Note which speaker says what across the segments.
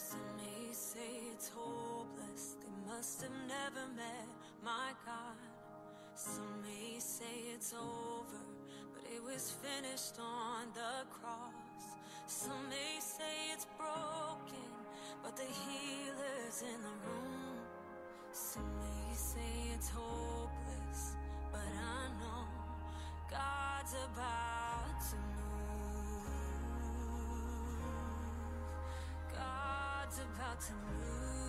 Speaker 1: Destiny say it's hopeless. They must have never met my God. Some may say it's over, but it was finished on the cross. Some may say it's broken, but the healer's in the room. Some may say it's hopeless, but I know God's about to. about to lose.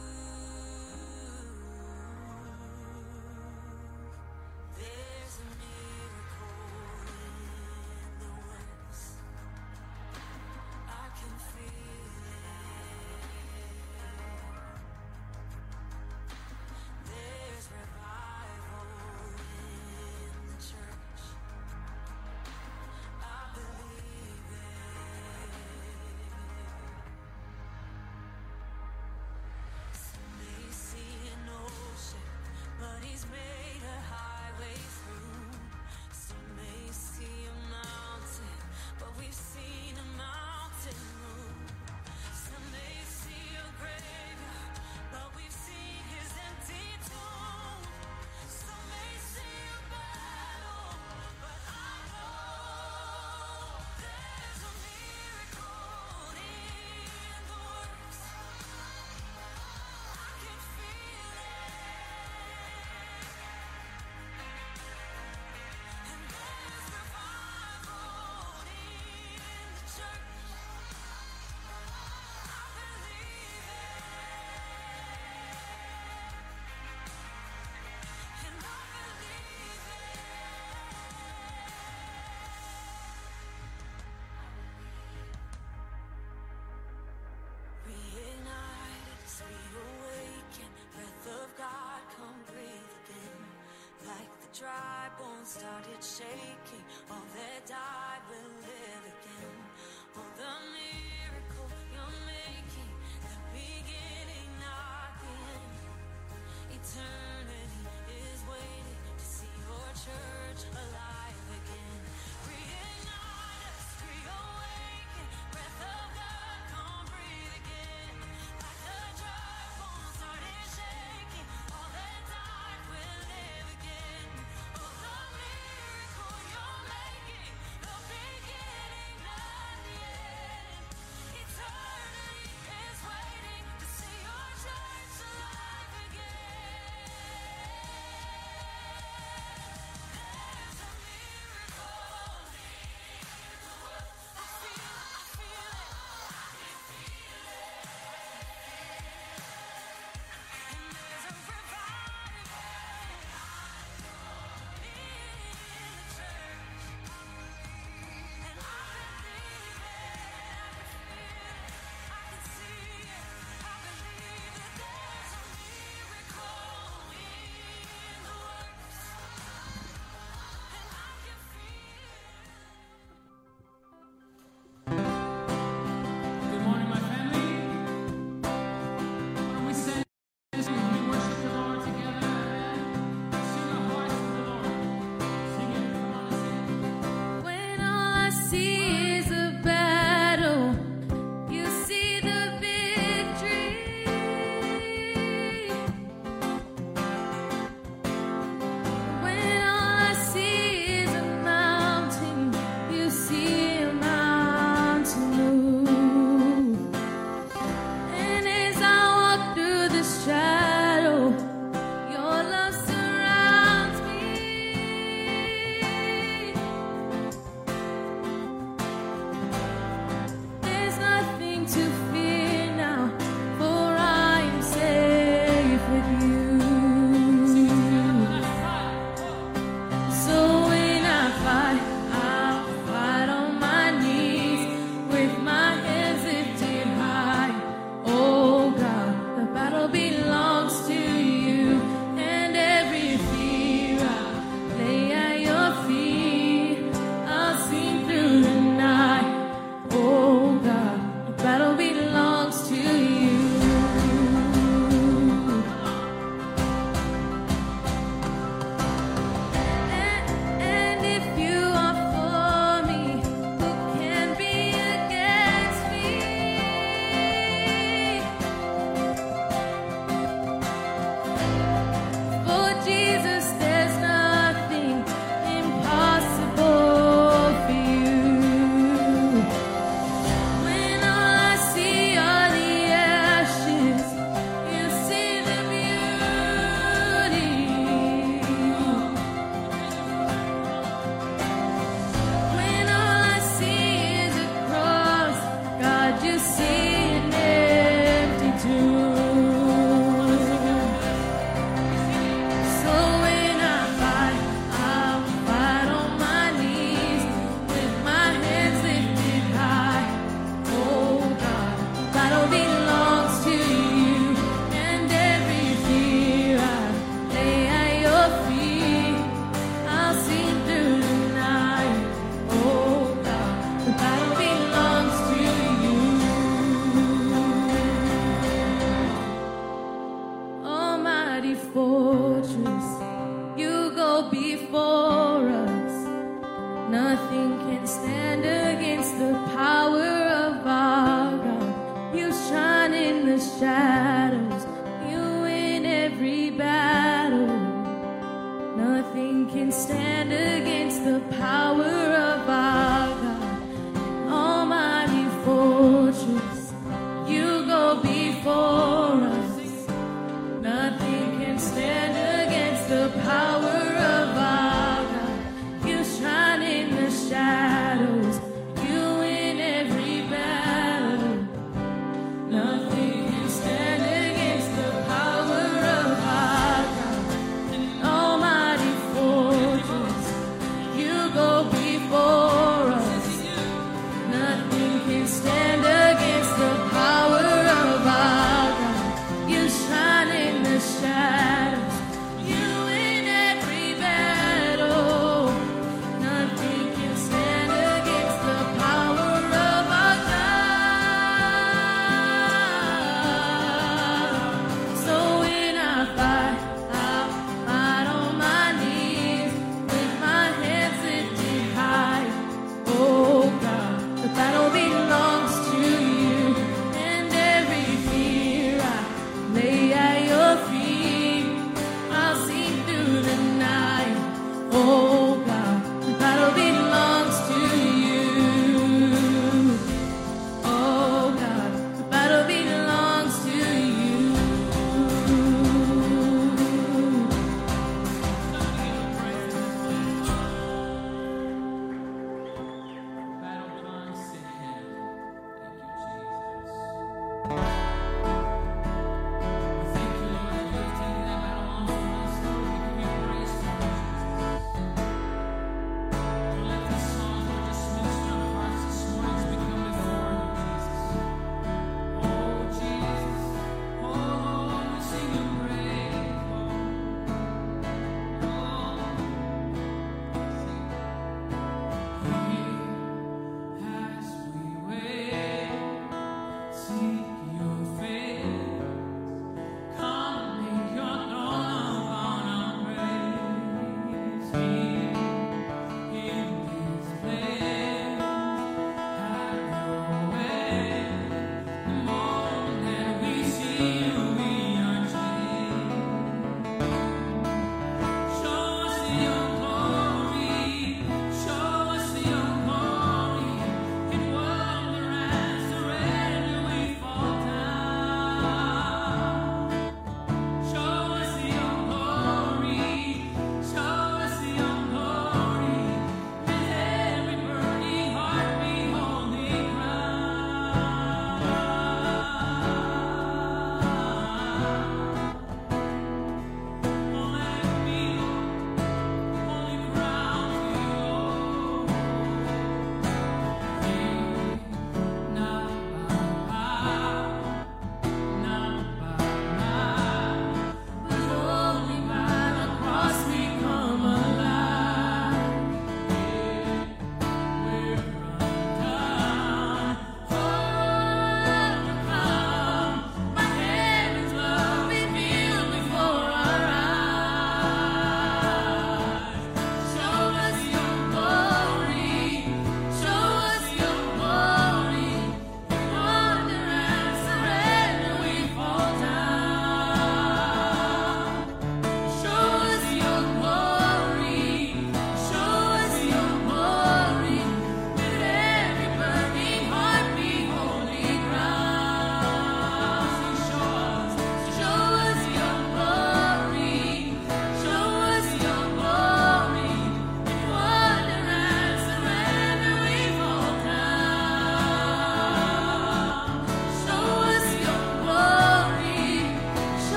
Speaker 1: started shaking, all
Speaker 2: their doubts.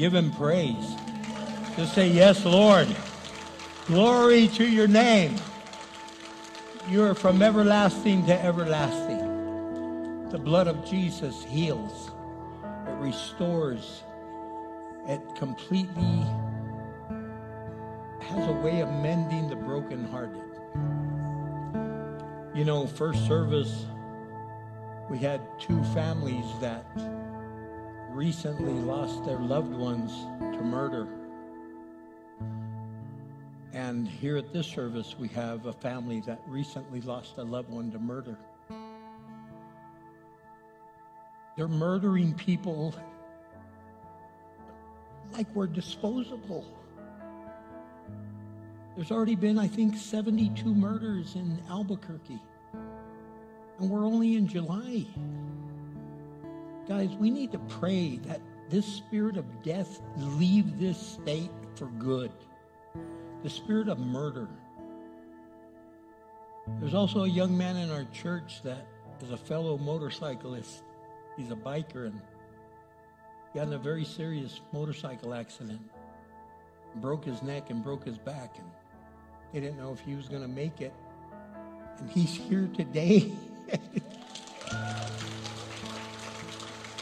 Speaker 3: Give him praise. Just say, Yes, Lord. Glory to your name. You are from everlasting to everlasting. The blood of Jesus heals, it restores, it completely has a way of mending the brokenhearted. You know, first service, we had two families that recently lost their loved ones to murder. And here at this service, we have a family that recently lost a loved one to murder. They're murdering people like we're disposable. There's already been, I think, 72 murders in Albuquerque. And we're only in July. Guys, we need to pray that this spirit of death leave this state for good. The spirit of murder. There's also a young man in our church that is a fellow motorcyclist. He's a biker and got in a very serious motorcycle accident. Broke his neck and broke his back and they didn't know if he was going to make it. And he's here today.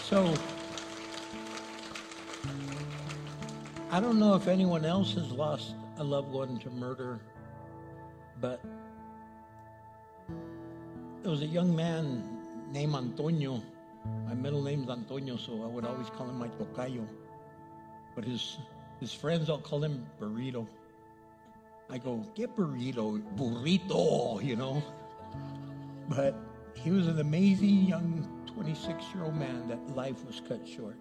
Speaker 3: So, I don't know if anyone else has lost a loved one to murder, but there was a young man named Antonio. My middle name's Antonio, so I would always call him my tocayo. But his his friends all call him burrito. I go, get burrito, burrito, you know. But he was an amazing young 26 year old man that life was cut short.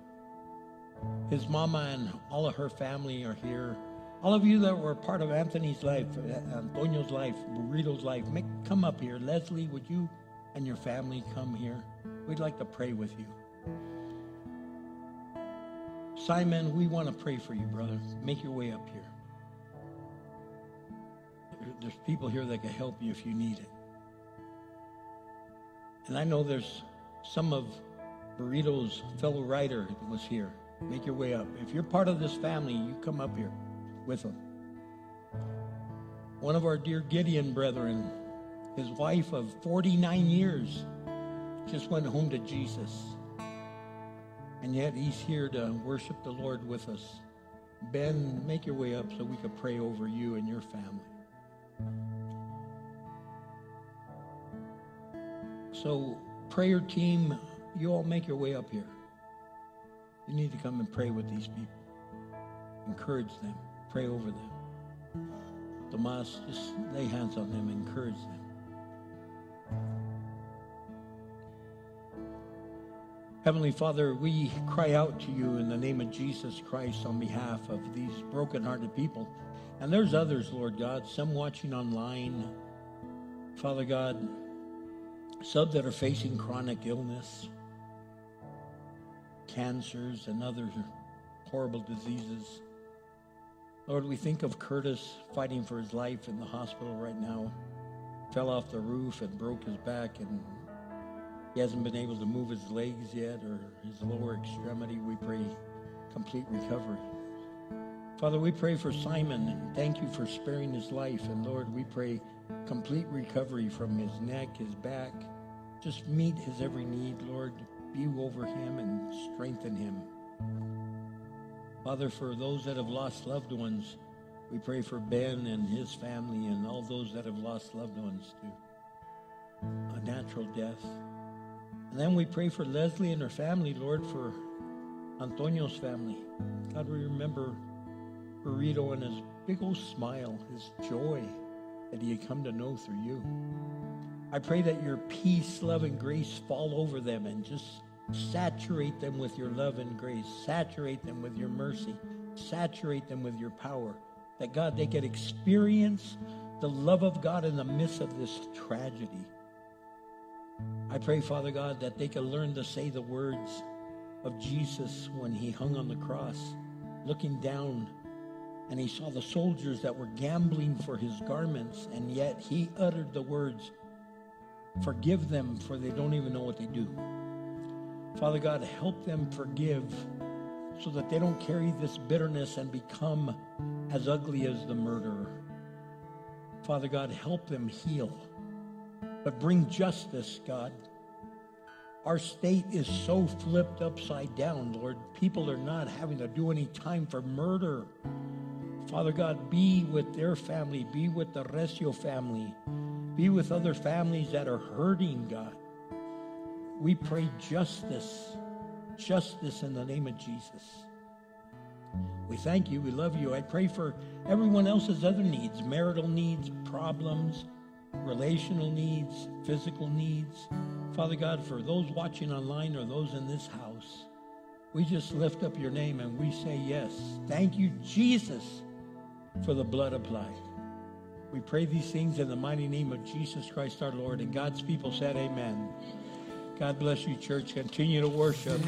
Speaker 3: His mama and all of her family are here. All of you that were part of Anthony's life, uh, Antonio's life, Burrito's life, make, come up here. Leslie, would you and your family come here? We'd like to pray with you. Simon, we want to pray for you, brother. Make your way up here. There's people here that can help you if you need it. And I know there's some of Burrito's fellow writer was here. Make your way up. If you're part of this family, you come up here with them. One of our dear Gideon brethren, his wife of 49 years, just went home to Jesus. And yet he's here to worship the Lord with us. Ben, make your way up so we could pray over you and your family. So prayer team, you all make your way up here. You need to come and pray with these people. Encourage them. Pray over them. Tomas, just lay hands on them. Encourage them. Heavenly Father, we cry out to you in the name of Jesus Christ on behalf of these brokenhearted people. And there's others, Lord God, some watching online. Father God, some that are facing chronic illness, cancers, and other horrible diseases. Lord, we think of Curtis fighting for his life in the hospital right now. Fell off the roof and broke his back, and he hasn't been able to move his legs yet or his lower extremity. We pray complete recovery. Father, we pray for Simon and thank you for sparing his life. And Lord, we pray complete recovery from his neck, his back. Just meet his every need, Lord. Be over him and strengthen him. Father, for those that have lost loved ones, we pray for Ben and his family and all those that have lost loved ones to a natural death. And then we pray for Leslie and her family, Lord, for Antonio's family. God, we remember Burrito and his big old smile, his joy that he had come to know through you.
Speaker 4: I pray that your peace, love, and grace fall over them and just saturate them with your love and grace. Saturate them with your mercy. Saturate them with your power. That God, they could experience the love of God in the midst of this tragedy. I pray, Father God, that they could learn to say the words of Jesus when he hung on the cross, looking down and he saw the soldiers that were gambling for his garments, and yet he uttered the words, Forgive them, for they don't even know what they do. Father God, help them forgive so that they don't carry this bitterness and become as ugly as the murderer. Father God, help them heal, but bring justice, God. Our state is so flipped upside down, Lord. People are not having to do any time for murder. Father God, be with their family, be with the Recio family, be with other families that are hurting, God. We pray justice, justice in the name of Jesus. We thank you. We love you. I pray for everyone else's other needs marital needs, problems, relational needs, physical needs. Father God, for those watching online or those in this house, we just lift up your name and we say yes. Thank you, Jesus for the blood applied. We pray these things in the mighty name of Jesus Christ our Lord. And God's people said, Amen. God bless you, church. Continue to worship.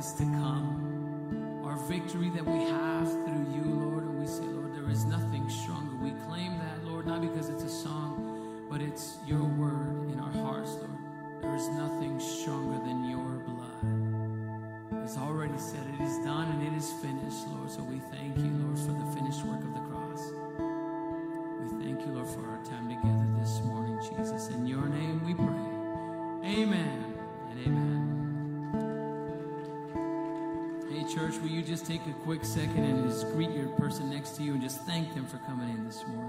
Speaker 5: Is to come. Our victory that we just take a quick second and just greet your person next to you and just thank them for coming in this morning?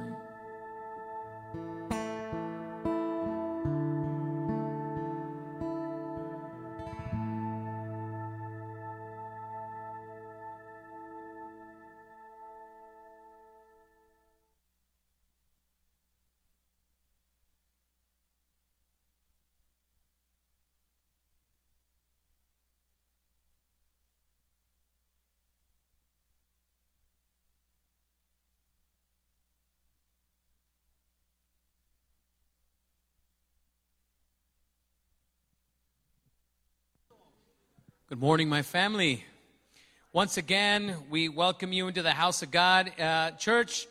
Speaker 4: Good morning, my family. Once again, we welcome you into the house of God. Uh, church,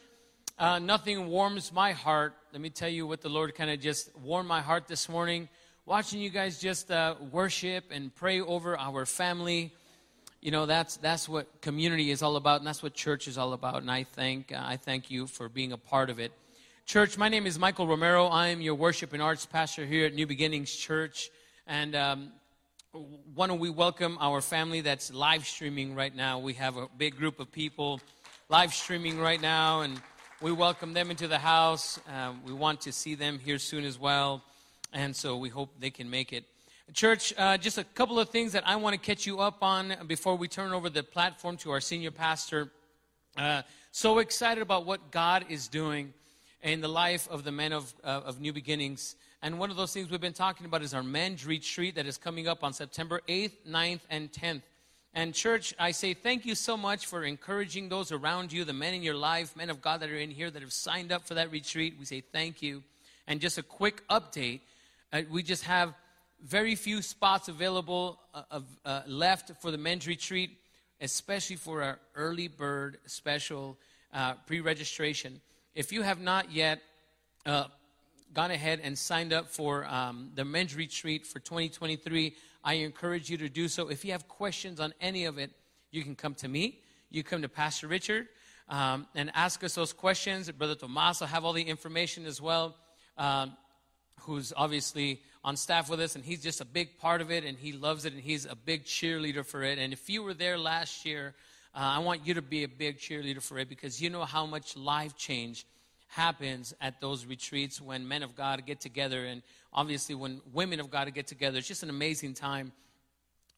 Speaker 4: uh, nothing warms my heart. Let me tell you what the Lord kind of just warmed my heart this morning. Watching you guys just uh, worship and pray over our family. You know, that's, that's what community is all about, and that's what church is all about. And I thank, uh, I thank you for being a part of it. Church, my name is Michael Romero. I am your worship and arts pastor here at New Beginnings Church. And um, why don't we welcome our family that's live streaming right now? We have a big group of people live streaming right now, and we welcome them into the house. Um, we want to see them here soon as well, and so we hope they can make it. Church, uh, just a couple of things that I want to catch you up on before we turn over the platform to our senior pastor. Uh, so excited about what God is doing in the life of the men of, uh, of New Beginnings. And one of those things we've been talking about is our men's retreat that is coming up on September 8th, 9th, and 10th. And, church, I say thank you so much for encouraging those around you, the men in your life, men of God that are in here that have signed up for that retreat. We say thank you. And just a quick update uh, we just have very few spots available uh, uh, left for the men's retreat, especially for our early bird special uh, pre registration. If you have not yet uh, gone ahead and signed up for um, the men's retreat for 2023, I encourage you to do so. If you have questions on any of it, you can come to me. You come to Pastor Richard um, and ask us those questions. Brother Tomas will have all the information as well, um, who's obviously on staff with us, and he's just a big part of it, and he loves it, and he's a big cheerleader for it. And if you were there last year, uh, I want you to be a big cheerleader for it because you know how much life change happens at those retreats when men of God get together, and obviously when women of God get together. It's just an amazing time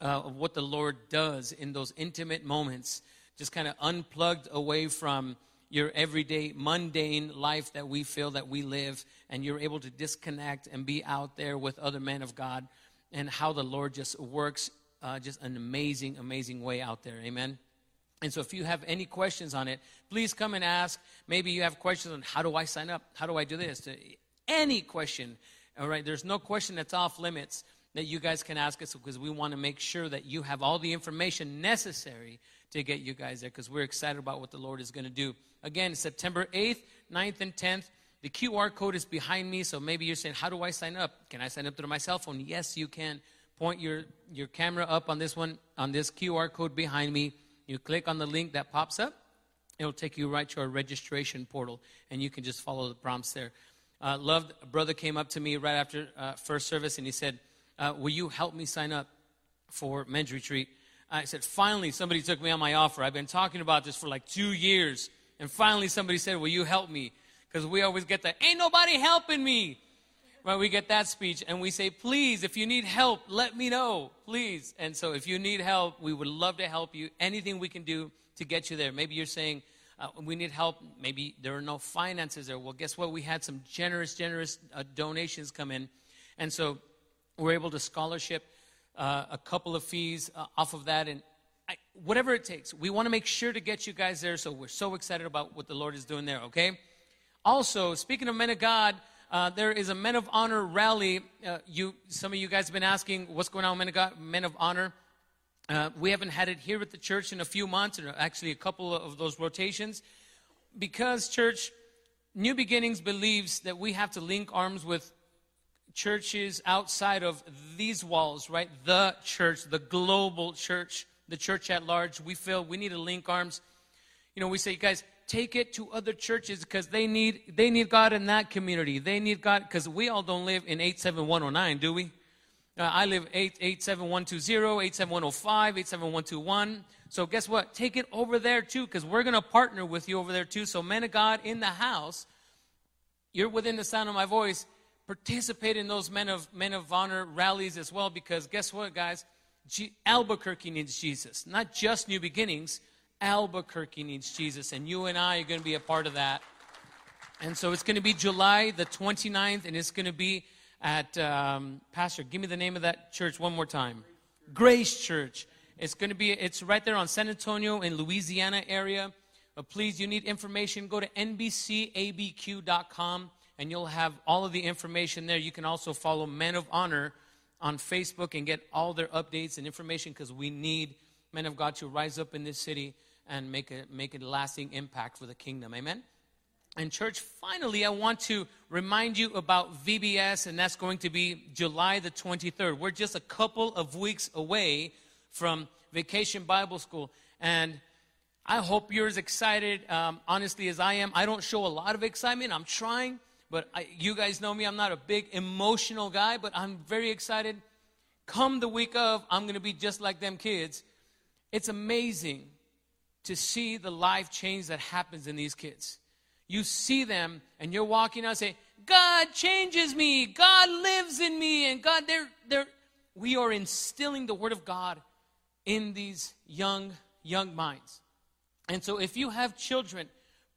Speaker 4: uh, of what the Lord does in those intimate moments, just kind of unplugged away from your everyday mundane life that we feel that we live, and you're able to disconnect and be out there with other men of God, and how the Lord just works uh, just an amazing, amazing way out there. Amen. And so, if you have any questions on it, please come and ask. Maybe you have questions on how do I sign up? How do I do this? Any question, all right? There's no question that's off limits that you guys can ask us because we want to make sure that you have all the information necessary to get you guys there because we're excited about what the Lord is going to do. Again, September 8th, 9th, and 10th. The QR code is behind me, so maybe you're saying, How do I sign up? Can I sign up through my cell phone? Yes, you can. Point your, your camera up on this one, on this QR code behind me you click on the link that pops up, it'll take you right to our registration portal, and you can just follow the prompts there. Uh, loved, brother came up to me right after uh, first service, and he said, uh, Will you help me sign up for men's retreat? I said, Finally, somebody took me on my offer. I've been talking about this for like two years, and finally somebody said, Will you help me? Because we always get that, Ain't nobody helping me. Right, we get that speech and we say, please, if you need help, let me know, please. And so if you need help, we would love to help you. Anything we can do to get you there. Maybe you're saying, uh, we need help. Maybe there are no finances there. Well, guess what? We had some generous, generous uh, donations come in. And so we're able to scholarship uh, a couple of fees uh, off of that. And I, whatever it takes, we want to make sure to get you guys there. So we're so excited about what the Lord is doing there, okay? Also, speaking of men of God, uh, there is a Men of Honor rally. Uh, you, some of you guys have been asking what's going on with Men of, God, Men of Honor. Uh, we haven't had it here at the church in a few months, or actually a couple of those rotations, because church New Beginnings believes that we have to link arms with churches outside of these walls, right? The church, the global church, the church at large. We feel we need to link arms. You know, we say, guys, take it to other churches because they need they need God in that community. They need God because we all don't live in 87109, do we? Uh, I live 87120, 87105, 87121. So guess what? Take it over there too because we're going to partner with you over there too. So men of God in the house, you're within the sound of my voice. Participate in those men of men of honor rallies as well because guess what, guys? G- Albuquerque needs Jesus, not just New Beginnings Albuquerque needs Jesus, and you and I are going to be a part of that. And so it's going to be July the 29th, and it's going to be at, um, Pastor, give me the name of that church one more time. Grace Church. It's going to be, it's right there on San Antonio in Louisiana area. But please, you need information, go to nbcabq.com and you'll have all of the information there. You can also follow Men of Honor on Facebook and get all their updates and information because we need men of God to rise up in this city and make a, make a lasting impact for the kingdom. Amen? And, church, finally, I want to remind you about VBS, and that's going to be July the 23rd. We're just a couple of weeks away from Vacation Bible School. And I hope you're as excited, um, honestly, as I am. I don't show a lot of excitement. I'm trying, but I, you guys know me. I'm not a big emotional guy, but I'm very excited. Come the week of, I'm going to be just like them kids. It's amazing to see the life change that happens in these kids. You see them, and you're walking out and say, God changes me. God lives in me. And God, they're, they're, we are instilling the Word of God in these young, young minds. And so if you have children,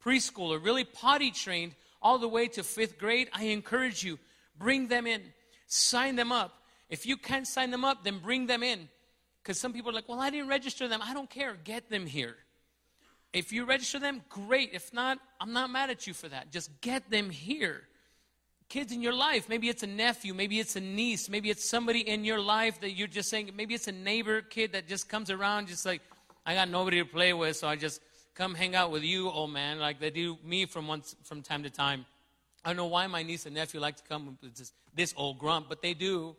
Speaker 4: preschool, or really potty trained all the way to fifth grade, I encourage you, bring them in, sign them up. If you can't sign them up, then bring them in. Because some people are like, well, I didn't register them. I don't care. Get them here. If you register them, great. If not, I'm not mad at you for that. Just get them here. Kids in your life, maybe it's a nephew, maybe it's a niece, maybe it's somebody in your life that you're just saying, maybe it's a neighbor kid that just comes around, just like, I got nobody to play with, so I just come hang out with you, old man, like they do me from once from time to time. I don't know why my niece and nephew like to come with this, this old grump, but they do.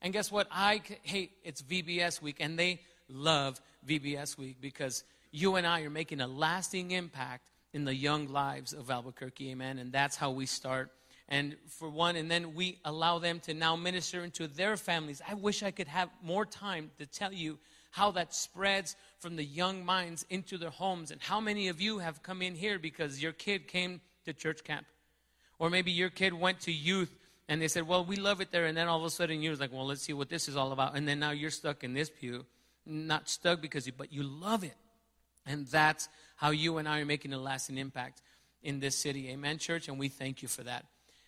Speaker 4: And guess what? I hey, it's VBS week, and they love VBS week because you and I are making a lasting impact in the young lives of Albuquerque, amen. And that's how we start. And for one, and then we allow them to now minister into their families. I wish I could have more time to tell you how that spreads from the young minds into their homes. And how many of you have come in here because your kid came to church camp? Or maybe your kid went to youth and they said, Well, we love it there. And then all of a sudden you're like, Well, let's see what this is all about. And then now you're stuck in this pew. Not stuck because you, but you love it. And that's how you and I are making a lasting impact in this city. Amen, church? And we thank you for that.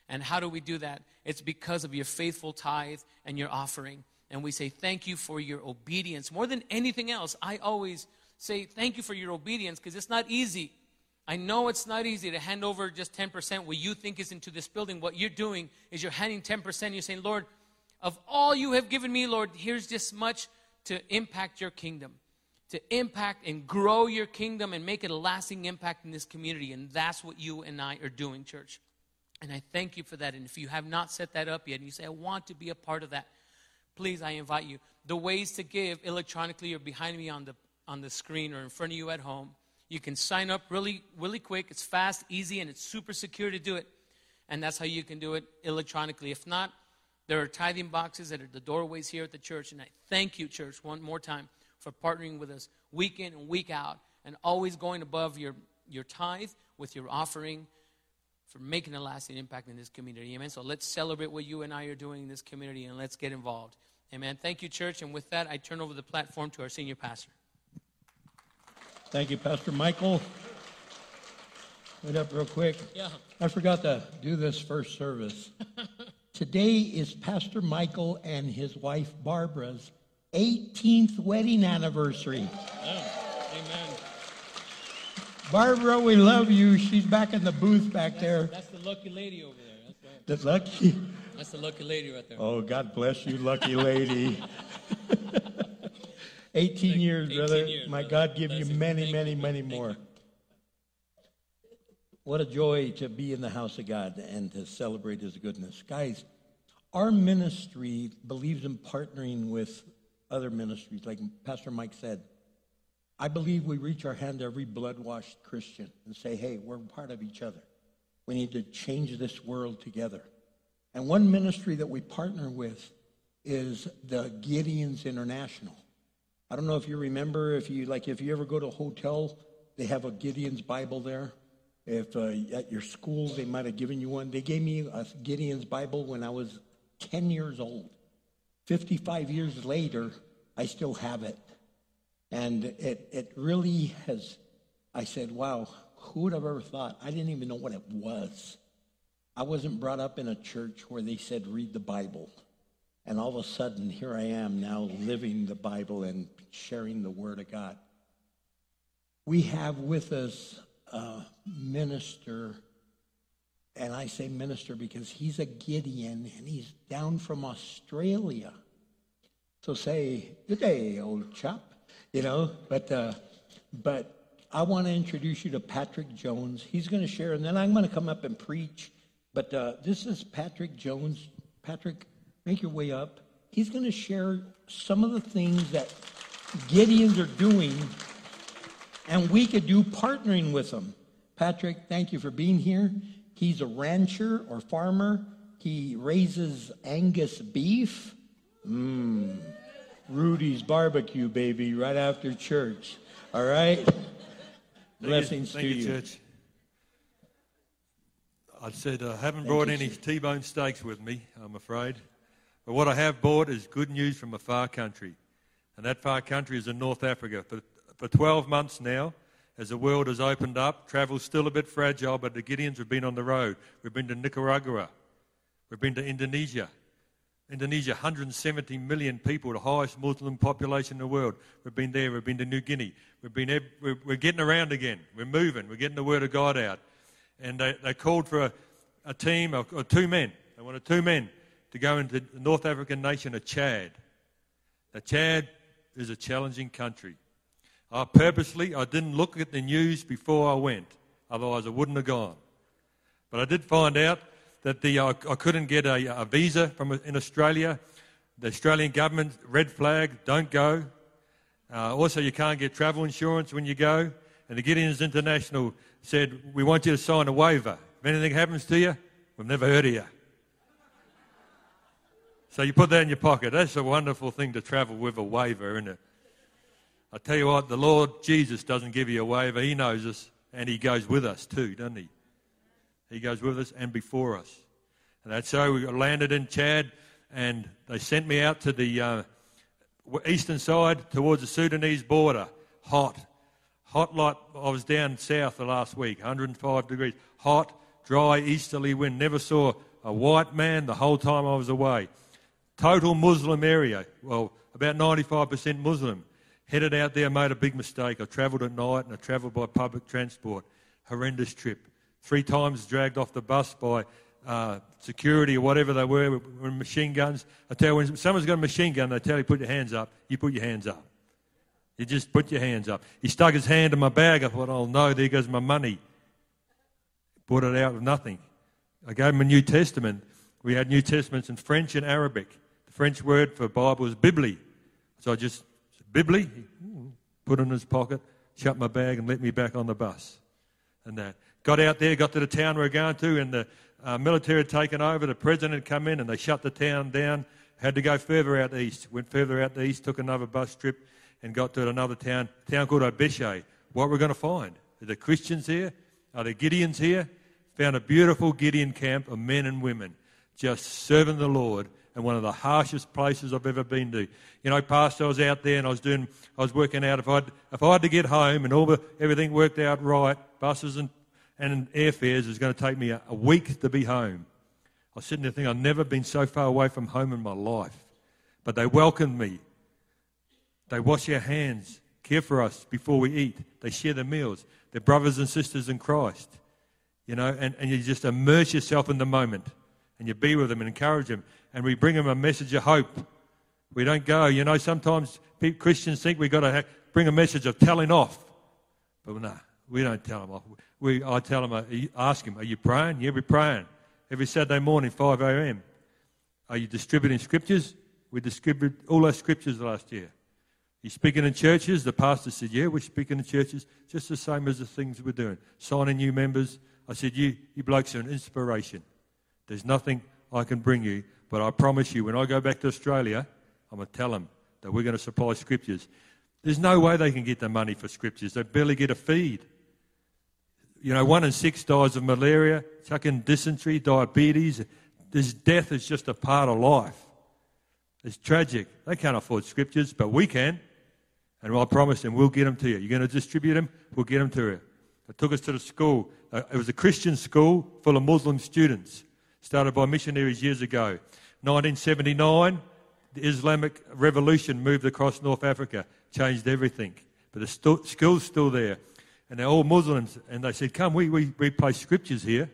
Speaker 4: And how do we do that? It's because of your faithful tithe and your offering and we say, Thank you for your obedience. More than anything else, I always say, Thank you for your obedience because it's not easy. I know it's not easy to hand over just 10% what you think is into this building. What you're doing is you're handing 10%. You're saying, Lord, of all you have given me, Lord, here's this much to impact your kingdom, to impact and grow your kingdom and make it a lasting impact in this community. And that's what you and I are doing, church. And I thank you for that. And if you have not set that up yet and you say, I want to be a part of that, please, I invite you. The ways to give electronically are behind me on the, on the screen or in front of you at home. You can sign up really, really quick. It's fast, easy, and it's super secure to do it. And that's how you can do it electronically. If not, there are tithing boxes that are the doorways here at the church. And I thank you, church, one more time for partnering with us week in and week out and always going above your, your tithe with your offering for making a lasting impact in this community. Amen. So let's celebrate what you and I are doing in this community and let's get involved. Amen. Thank you, church. And with that, I turn over the platform to our senior pastor.
Speaker 3: Thank you, Pastor Michael. Wait up real quick.
Speaker 4: Yeah.
Speaker 3: I forgot to do this first service. Today is Pastor Michael and his wife Barbara's 18th wedding anniversary. Yeah.
Speaker 4: Amen.
Speaker 3: Barbara, we love you. She's back in the booth back there.
Speaker 4: That's the lucky lady over there. That's right.
Speaker 3: The lucky.
Speaker 4: That's the lucky lady right there.
Speaker 3: Oh, God bless you, lucky lady. 18 years,
Speaker 4: 18
Speaker 3: brother.
Speaker 4: years,
Speaker 3: My
Speaker 4: brother.
Speaker 3: God give you
Speaker 4: Bless you.
Speaker 3: many,
Speaker 4: Thank
Speaker 3: many,
Speaker 4: you,
Speaker 3: many more. What a joy to be in the house of God and to celebrate His goodness. Guys, our ministry believes in partnering with other ministries, like Pastor Mike said. I believe we reach our hand to every blood washed Christian and say, hey, we're part of each other. We need to change this world together. And one ministry that we partner with is the Gideons International. I don't know if you remember, if you like, if you ever go to a hotel, they have a Gideon's Bible there. If uh, at your school they might have given you one, they gave me a Gideon's Bible when I was 10 years old. 55 years later, I still have it. And it, it really has, I said, wow, who would have ever thought? I didn't even know what it was. I wasn't brought up in a church where they said, read the Bible. And all of a sudden, here I am now living the Bible and sharing the Word of God. We have with us a minister, and I say minister because he's a Gideon and he's down from Australia. So say, good day, old chap, you know, but, uh, but I want to introduce you to Patrick Jones. He's going to share, and then I'm going to come up and preach. But uh, this is Patrick Jones. Patrick, make your way up. He's going to share some of the things that Gideons are doing, and we could do partnering with them. Patrick, thank you for being here. He's a rancher or farmer. He raises Angus beef. Mmm. Rudy's barbecue, baby, right after church. All right? Blessings
Speaker 6: Thank
Speaker 3: to
Speaker 6: you,
Speaker 3: you.
Speaker 6: church. I said I haven't brought
Speaker 3: you,
Speaker 6: any
Speaker 3: sir.
Speaker 6: T-bone steaks with me, I'm afraid. But what I have brought is good news from a far country. And that far country is in North Africa. For, for 12 months now, as the world has opened up, travel's still a bit fragile, but the Gideons have been on the road. We've been to Nicaragua. We've been to Indonesia. Indonesia, 170 million people, the highest Muslim population in the world. We've been there. We've been to New Guinea. We've been, we're, getting around again. We're moving. We're getting the word of God out. And they, they called for a, a team of or two men. They wanted two men to go into the North African nation of Chad. Now, Chad is a challenging country. I purposely, I didn't look at the news before I went. Otherwise, I wouldn't have gone. But I did find out that the, uh, I couldn't get a, a visa from in Australia. The Australian government, red flag, don't go. Uh, also, you can't get travel insurance when you go. And the Gideons International said, We want you to sign a waiver. If anything happens to you, we've never heard of you. So you put that in your pocket. That's a wonderful thing to travel with a waiver, isn't it? I tell you what, the Lord Jesus doesn't give you a waiver. He knows us, and He goes with us too, doesn't He? He goes with us and before us. And that's so we landed in Chad, and they sent me out to the uh, eastern side towards the Sudanese border. Hot. Hot like I was down south the last week, 105 degrees. Hot, dry, easterly wind. Never saw a white man the whole time I was away. Total Muslim area. Well, about 95% Muslim. Headed out there, made a big mistake. I travelled at night and I travelled by public transport. Horrendous trip. Three times dragged off the bus by uh, security or whatever they were with, with machine guns. I tell you, when someone's got a machine gun, they tell you put your hands up. You put your hands up. You just put your hands up. He stuck his hand in my bag. I thought, oh no, there goes my money. Brought it out with nothing. I gave him a New Testament. We had New Testaments in French and Arabic. The French word for Bible is Bibli. So I just, Bibli, put it in his pocket, shut my bag, and let me back on the bus. And that. Got out there, got to the town we we're going to, and the uh, military had taken over. The president had come in, and they shut the town down. Had to go further out east. Went further out the east, took another bus trip, and got to another town, town called Abéché. What we're going to find? Are there Christians here? Are there Gideons here? Found a beautiful Gideon camp of men and women just serving the Lord in one of the harshest places I've ever been to. You know, Pastor, I was out there and I was doing, I was working out if I'd, if I had to get home and all the everything worked out right, buses and and airfares is going to take me a, a week to be home. I was sitting there thinking I've never been so far away from home in my life, but they welcomed me. They wash our hands, care for us before we eat. They share the meals. They're brothers and sisters in Christ. You know, and, and you just immerse yourself in the moment and you be with them and encourage them. And we bring them a message of hope. We don't go, you know, sometimes Christians think we've got to bring a message of telling off. But no, we don't tell them off. We, I tell them, ask them, are you praying? Yeah, we're praying. Every Saturday morning, 5 a.m. Are you distributing scriptures? We distributed all our scriptures last year. You speaking in churches? The pastor said, Yeah, we're speaking in churches, just the same as the things we're doing. Signing new members. I said, You, you blokes are an inspiration. There's nothing I can bring you, but I promise you, when I go back to Australia, I'm going to tell them that we're going to supply scriptures. There's no way they can get the money for scriptures. They barely get a feed. You know, one in six dies of malaria, fucking dysentery, diabetes. This death is just a part of life. It's tragic. They can't afford scriptures, but we can. And I promise them, we'll get them to you. You're going to distribute them, we'll get them to you. They took us to the school. Uh, It was a Christian school full of Muslim students, started by missionaries years ago. 1979, the Islamic revolution moved across North Africa, changed everything. But the school's still there. And they're all Muslims. And they said, Come, we, we, we scriptures here.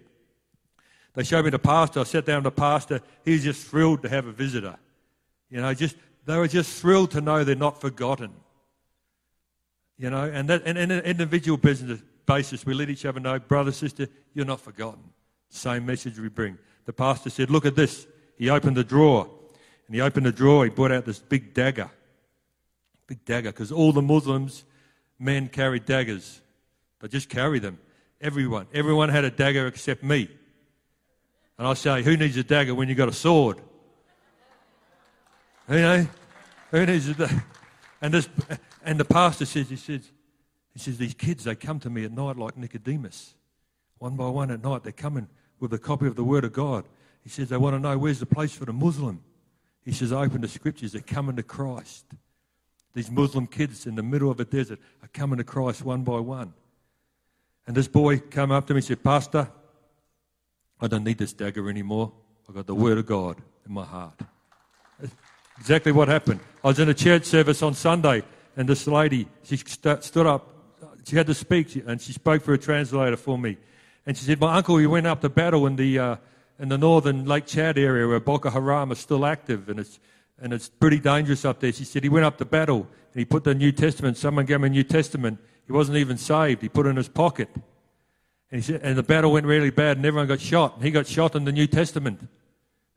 Speaker 6: They showed me the pastor. I sat down with the pastor. He was just thrilled to have a visitor. You know, just They were just thrilled to know they're not forgotten. You know, and, that, and in an individual business basis, we let each other know, brother, sister, you're not forgotten. Same message we bring. The pastor said, Look at this. He opened the drawer. And he opened the drawer, he brought out this big dagger. Big dagger, because all the Muslims, men carry daggers. They just carry them. Everyone. Everyone had a dagger except me. And I say, Who needs a dagger when you've got a sword? You know? Who needs a dagger? And, this, and the pastor says, he says, he says, these kids, they come to me at night like Nicodemus. One by one at night, they're coming with a copy of the Word of God. He says, they want to know where's the place for the Muslim. He says, open the scriptures, they're coming to Christ. These Muslim kids in the middle of a desert are coming to Christ one by one. And this boy came up to me and said, Pastor, I don't need this dagger anymore. I've got the Word of God in my heart. Exactly what happened. I was in a church service on Sunday, and this lady, she st- stood up. She had to speak, and she spoke for a translator for me. And she said, My uncle, he went up to battle in the, uh, in the northern Lake Chad area where Boko Haram is still active, and it's, and it's pretty dangerous up there. She said, He went up to battle, and he put the New Testament, someone gave him a New Testament. He wasn't even saved. He put it in his pocket. And, he said, and the battle went really bad, and everyone got shot. And he got shot in the New Testament.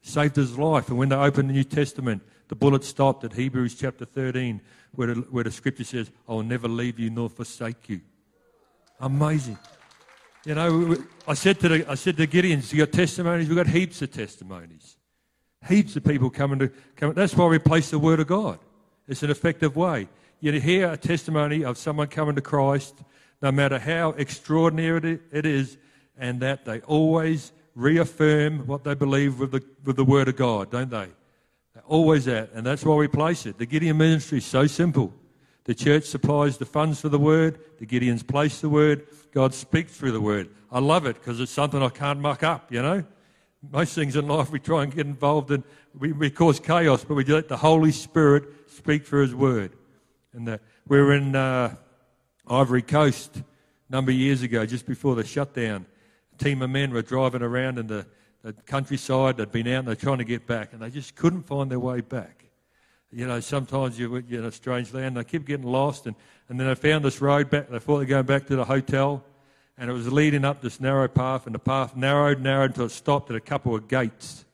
Speaker 6: Saved his life. And when they opened the New Testament, the bullet stopped at Hebrews chapter 13, where the, where the scripture says, I will never leave you nor forsake you. Amazing. You know, I said to, the, I said to Gideon, you got testimonies? We've got heaps of testimonies. Heaps of people coming to come. That's why we place the Word of God. It's an effective way. You hear a testimony of someone coming to Christ, no matter how extraordinary it is, and that they always reaffirm what they believe with the, with the Word of God, don't they? They're always at, and that's why we place it. The Gideon ministry is so simple. The church supplies the funds for the word, the Gideons place the word, God speaks through the word. I love it because it's something I can't muck up, you know. Most things in life we try and get involved in, we, we cause chaos, but we let the Holy Spirit speak through His word. And the, we were in uh, Ivory Coast a number of years ago, just before the shutdown. A team of men were driving around in the the countryside. They'd been out and they're trying to get back, and they just couldn't find their way back. You know, sometimes you're in a strange land. They keep getting lost, and, and then they found this road back. They thought they were going back to the hotel, and it was leading up this narrow path, and the path narrowed, narrowed until it stopped at a couple of gates.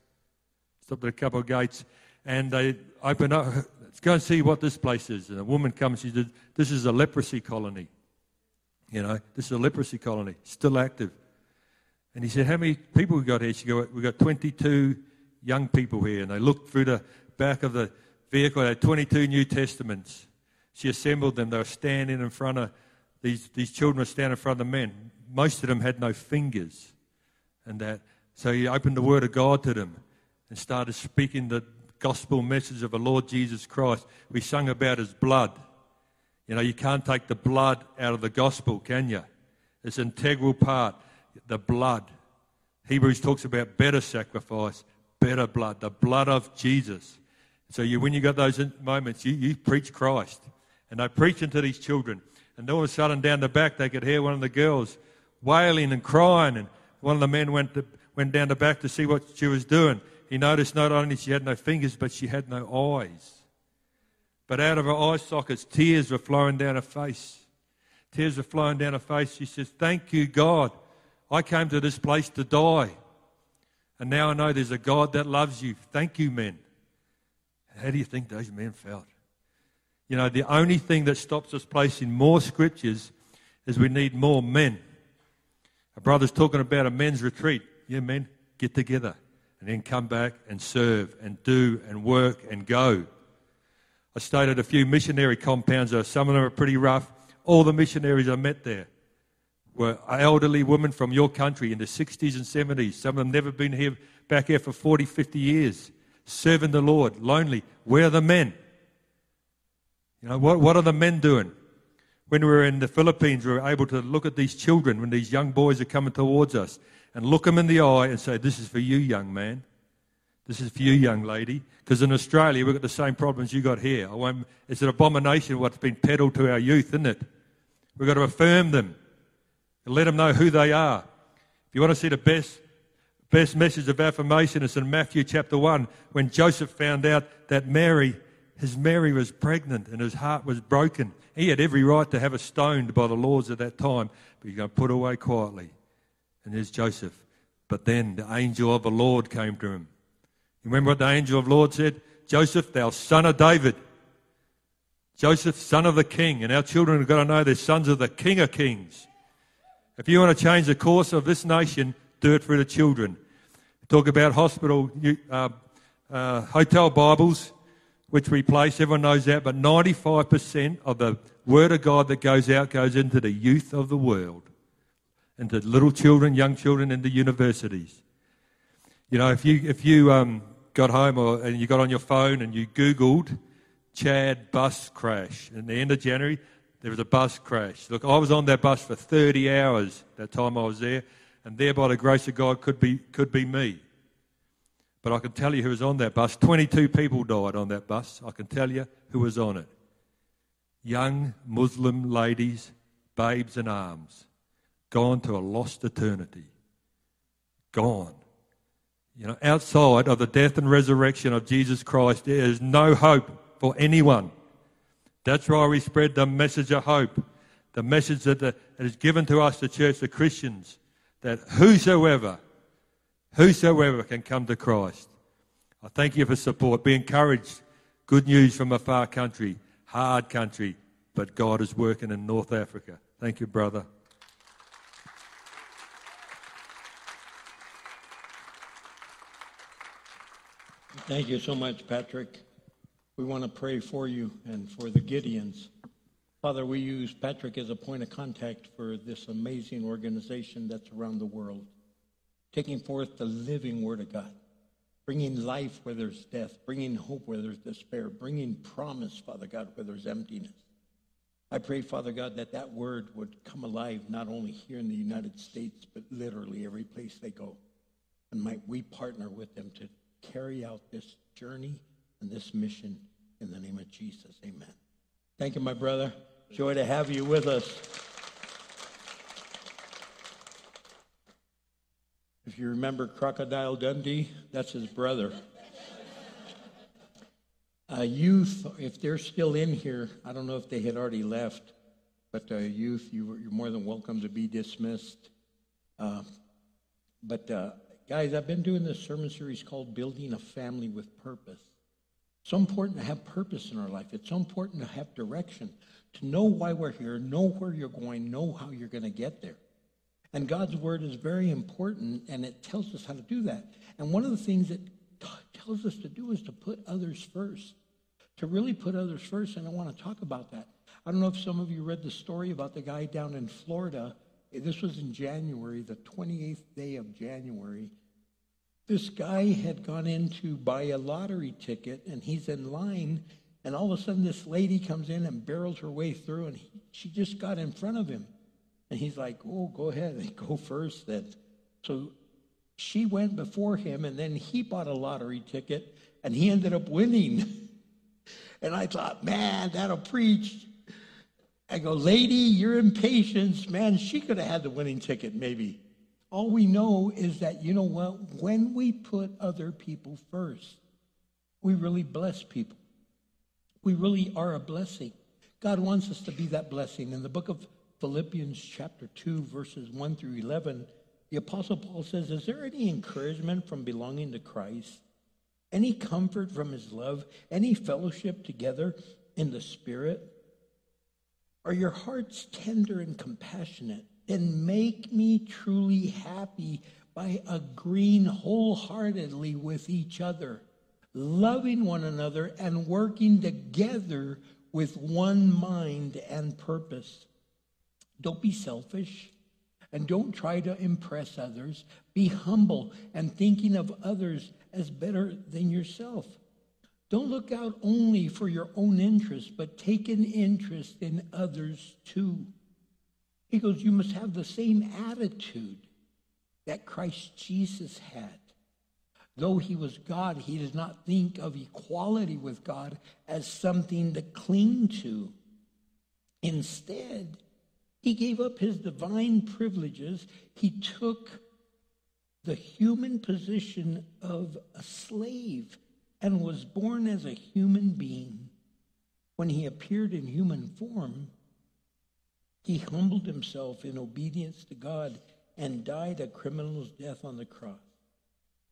Speaker 6: Stopped at a couple of gates, and they opened up. Let's go and see what this place is. And a woman comes. She said, "This is a leprosy colony. You know, this is a leprosy colony, still active." And he said, How many people we got here? She goes, We've got 22 young people here. And they looked through the back of the vehicle. Had 22 New Testaments. She assembled them. They were standing in front of, these, these children were standing in front of the men. Most of them had no fingers. And that. So he opened the Word of God to them and started speaking the gospel message of the Lord Jesus Christ. We sung about his blood. You know, you can't take the blood out of the gospel, can you? It's an integral part the blood. Hebrews talks about better sacrifice, better blood, the blood of Jesus. So you, when you got those moments, you, you preach Christ. And they preach into these children. And all of a sudden, down the back, they could hear one of the girls wailing and crying. And one of the men went, to, went down the back to see what she was doing. He noticed not only she had no fingers, but she had no eyes. But out of her eye sockets, tears were flowing down her face. Tears were flowing down her face. She says, Thank you, God, I came to this place to die. And now I know there's a God that loves you. Thank you, men. How do you think those men felt? You know, the only thing that stops us placing more scriptures is we need more men. A brother's talking about a men's retreat. Yeah, men, get together and then come back and serve and do and work and go. I stayed at a few missionary compounds. Some of them are pretty rough. All the missionaries I met there were elderly women from your country in the 60s and 70s. Some of them never been here back here for 40, 50 years, serving the Lord, lonely. Where are the men? You know, what, what are the men doing? When we were in the Philippines, we were able to look at these children when these young boys are coming towards us and look them in the eye and say, This is for you, young man. This is for you, young lady. Because in Australia, we've got the same problems you got here. It's an abomination what's been peddled to our youth, isn't it? We've got to affirm them and let them know who they are. If you want to see the best, best message of affirmation, is in Matthew chapter 1 when Joseph found out that Mary his Mary was pregnant and his heart was broken. He had every right to have her stoned by the laws at that time, but he's going to put away quietly. And there's Joseph. But then the angel of the Lord came to him. You remember what the angel of the Lord said? Joseph, thou son of David. Joseph, son of the king. And our children have got to know they're sons of the king of kings. If you want to change the course of this nation, do it for the children. Talk about hospital, uh, uh, hotel Bibles, which we place. Everyone knows that. But 95% of the word of God that goes out goes into the youth of the world, into little children, young children, into universities. You know, if you, if you um, got home or, and you got on your phone and you Googled Chad bus crash in the end of January, there was a bus crash. Look, I was on that bus for 30 hours that time I was there, and there by the grace of God could be, could be me. But I can tell you who was on that bus. 22 people died on that bus. I can tell you who was on it. Young Muslim ladies, babes in arms, gone to a lost eternity. Gone. You know, outside of the death and resurrection of Jesus Christ, there is no hope for anyone. That's why we spread the message of hope, the message that, the, that is given to us, the church, the Christians, that whosoever, whosoever can come to Christ. I thank you for support. Be encouraged. Good news from a far country, hard country, but God is working in North Africa. Thank you, brother.
Speaker 3: Thank you so much, Patrick. We want to pray for you and for the Gideons. Father, we use Patrick as a point of contact for this amazing organization that's around the world, taking forth the living Word of God, bringing life where there's death, bringing hope where there's despair, bringing promise, Father God, where there's emptiness. I pray, Father God, that that word would come alive not only here in the United States, but literally every place they go. And might we partner with them to carry out this journey and this mission in the name of Jesus. Amen. Thank you, my brother. Joy to have you with us. If you remember Crocodile Dundee, that's his brother. Youth, if they're still in here, I don't know if they had already left, but uh, youth, you, are more than welcome to be dismissed. Uh, but uh, guys, I've been doing this sermon series called Building a Family with Purpose. It's So important to have purpose in our life. It's so important to have direction, to know why we're here, know where you're going, know how you're going to get there. And God's word is very important, and it tells us how to do that. And one of the things it t- tells us to do is to put others first, to really put others first. And I want to talk about that. I don't know if some of you read the story about the guy down in Florida. This was in January, the 28th day of January. This guy had gone in to buy a lottery ticket and he's in line. And all of a sudden, this lady comes in and barrels her way through, and he, she just got in front of him. And he's like, Oh, go ahead and go first then. So she went before him, and then he bought a lottery ticket, and he ended up winning. and I thought, Man, that'll preach. I go, Lady, you're impatient. Man, she could have had the winning ticket, maybe. All we know is that, you know what? When we put other people first, we really bless people. We really are a blessing. God wants us to be that blessing. In the book of Philippians, chapter 2, verses 1 through 11, the Apostle Paul says, Is there any encouragement from belonging to Christ? Any comfort from his love? Any fellowship together in the Spirit? Are your hearts tender and compassionate? then make me truly happy by agreeing wholeheartedly with each other, loving one another, and working together with one mind and purpose. Don't be selfish and don't try to impress others. Be humble and thinking of others as better than yourself. Don't look out only for your own interest, but take an interest in others too. He goes, You must have the same attitude that Christ Jesus had. Though he was God, he does not think of equality with God as something to cling to. Instead, he gave up his divine privileges. He took the human position of a slave and was born as a human being. when he appeared in human form, he humbled himself in obedience to God and died a criminal's death on the cross.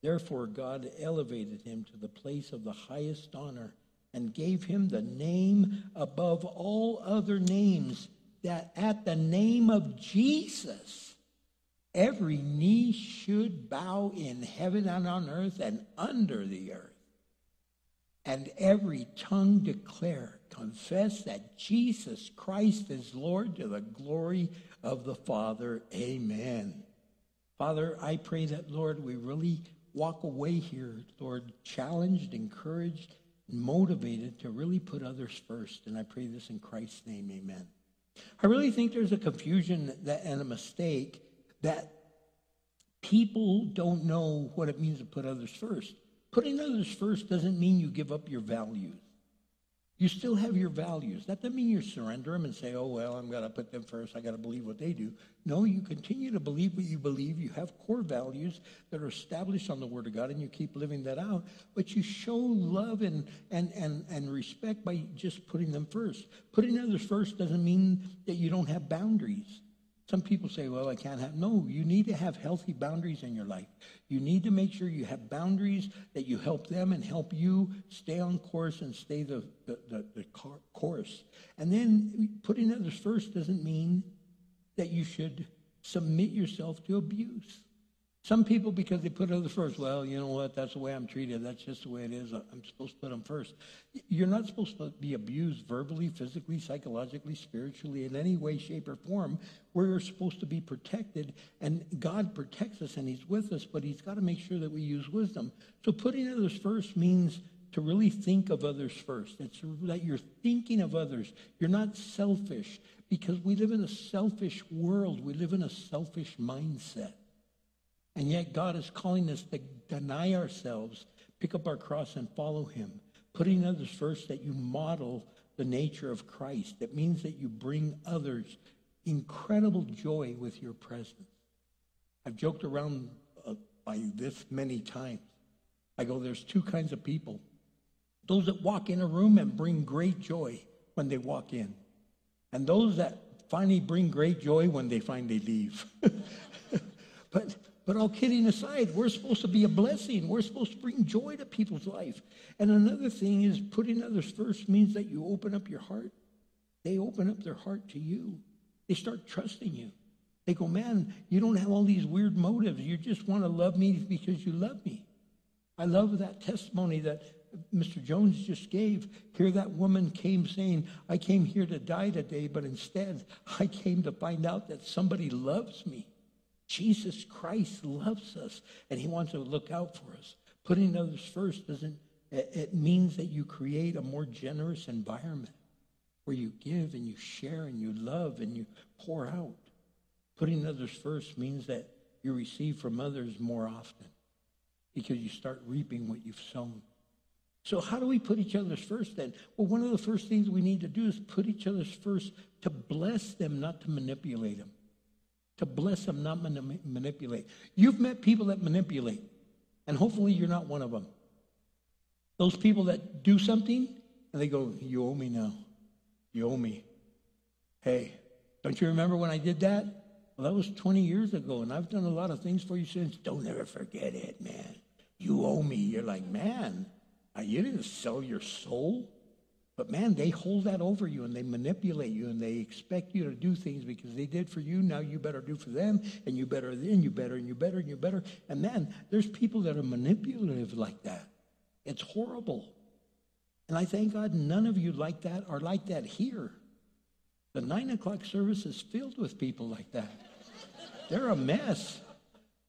Speaker 3: Therefore, God elevated him to the place of the highest honor and gave him the name above all other names, that at the name of Jesus, every knee should bow in heaven and on earth and under the earth, and every tongue declare, confess that Jesus Christ is Lord to the glory of the Father. Amen. Father, I pray that, Lord, we really walk away here, Lord, challenged, encouraged, motivated to really put others first. And I pray this in Christ's name, amen. I really think there's a confusion that, and a mistake that people don't know what it means to put others first. Putting others first doesn't mean you give up your values. You still have your values. That doesn't mean you surrender them and say, oh, well, I'm going to put them first. I got to believe what they do. No, you continue to believe what you believe. You have core values that are established on the Word of God, and you keep living that out. But you show love and, and, and, and respect by just putting them first. Putting others first doesn't mean that you don't have boundaries. Some people say, well, I can't have. No, you need to have healthy boundaries in your life. You need to make sure you have boundaries that you help them and help you stay on course and stay the, the, the, the course. And then putting others first doesn't mean that you should submit yourself to abuse. Some people, because they put others first, well, you know what, that's the way I'm treated. That's just the way it is. I'm supposed to put them first. You're not supposed to be abused verbally, physically, psychologically, spiritually, in any way, shape, or form. We're supposed to be protected, and God protects us, and He's with us, but He's got to make sure that we use wisdom. So putting others first means to really think of others first. It's that you're thinking of others. You're not selfish because we live in a selfish world. We live in a selfish mindset. And yet God is calling us to deny ourselves, pick up our cross and follow him. Putting others first that you model the nature of Christ. That means that you bring others incredible joy with your presence. I've joked around uh, by this many times. I go, there's two kinds of people. Those that walk in a room and bring great joy when they walk in. And those that finally bring great joy when they finally leave. but but all kidding aside, we're supposed to be a blessing. We're supposed to bring joy to people's life. And another thing is putting others first means that you open up your heart. They open up their heart to you. They start trusting you. They go, man, you don't have all these weird motives. You just want to love me because you love me. I love that testimony that Mr. Jones just gave. Here, that woman came saying, I came here to die today, but instead, I came to find out that somebody loves me. Jesus Christ loves us and he wants to look out for us. Putting others first doesn't, it means that you create a more generous environment where you give and you share and you love and you pour out. Putting others first means that you receive from others more often because you start reaping what you've sown. So, how do we put each other's first then? Well, one of the first things we need to do is put each other's first to bless them, not to manipulate them to bless them, not manipulate. You've met people that manipulate, and hopefully you're not one of them. Those people that do something and they go, You owe me now. You owe me. Hey, don't you remember when I did that? Well, that was 20 years ago, and I've done a lot of things for you since. Don't ever forget it, man. You owe me. You're like, man, you didn't sell your soul. But man, they hold that over you and they manipulate you and they expect you to do things because they did for you. Now you better do for them and you better then you better and you better and you better. And man, there's people that are manipulative like that. It's horrible. And I thank God none of you like that are like that here. The nine o'clock service is filled with people like that. They're a mess.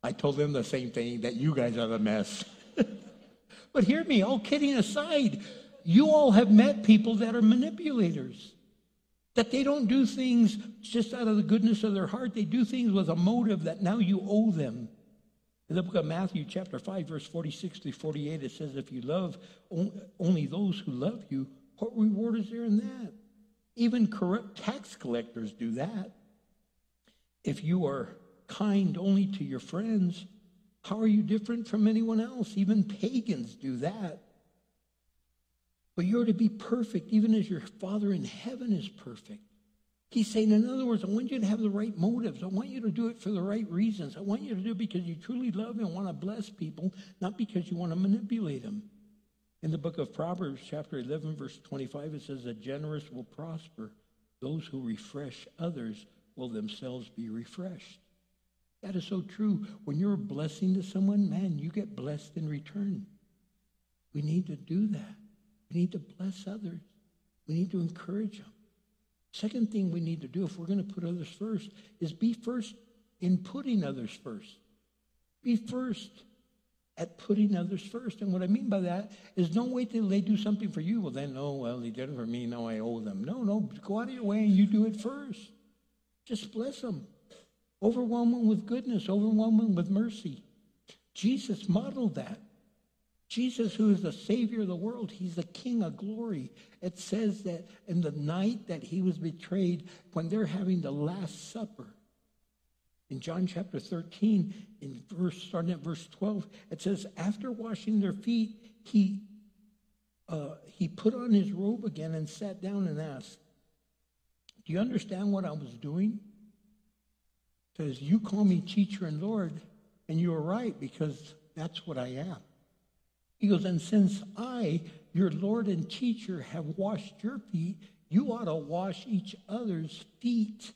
Speaker 3: I told them the same thing that you guys are the mess. but hear me, all kidding aside, you all have met people that are manipulators. That they don't do things just out of the goodness of their heart. They do things with a motive that now you owe them. In the book of Matthew, chapter 5, verse 46 to 48, it says, If you love only those who love you, what reward is there in that? Even corrupt tax collectors do that. If you are kind only to your friends, how are you different from anyone else? Even pagans do that. But you're to be perfect, even as your Father in heaven is perfect. He's saying, in other words, I want you to have the right motives. I want you to do it for the right reasons. I want you to do it because you truly love and want to bless people, not because you want to manipulate them. In the book of Proverbs, chapter 11, verse 25, it says, The generous will prosper. Those who refresh others will themselves be refreshed. That is so true. When you're a blessing to someone, man, you get blessed in return. We need to do that. We need to bless others. We need to encourage them. Second thing we need to do if we're going to put others first is be first in putting others first. Be first at putting others first. And what I mean by that is don't wait till they do something for you. Well, then, oh, well, they did it for me. Now I owe them. No, no, go out of your way and you do it first. Just bless them. Overwhelm them with goodness, overwhelm them with mercy. Jesus modeled that. Jesus, who is the Savior of the world, he's the King of glory. It says that in the night that he was betrayed, when they're having the Last Supper, in John chapter 13, in verse starting at verse 12, it says, after washing their feet, he uh, he put on his robe again and sat down and asked, Do you understand what I was doing? Says, You call me teacher and Lord, and you are right, because that's what I am. Goes, And since I, your Lord and teacher, have washed your feet, you ought to wash each other's feet.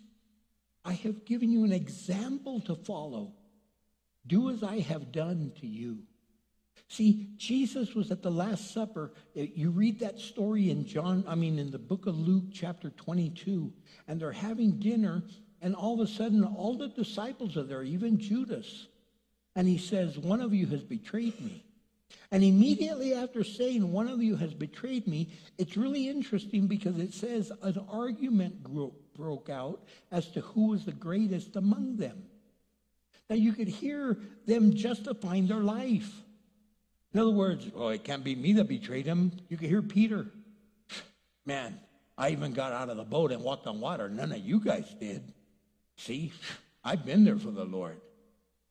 Speaker 3: I have given you an example to follow. Do as I have done to you. See, Jesus was at the Last Supper. You read that story in John, I mean, in the book of Luke, chapter 22, and they're having dinner, and all of a sudden, all the disciples are there, even Judas. And he says, One of you has betrayed me. And immediately after saying, One of you has betrayed me, it's really interesting because it says an argument broke out as to who was the greatest among them. Now you could hear them justifying their life. In other words, oh, it can't be me that betrayed him. You could hear Peter. Man, I even got out of the boat and walked on water. None of you guys did. See, I've been there for the Lord.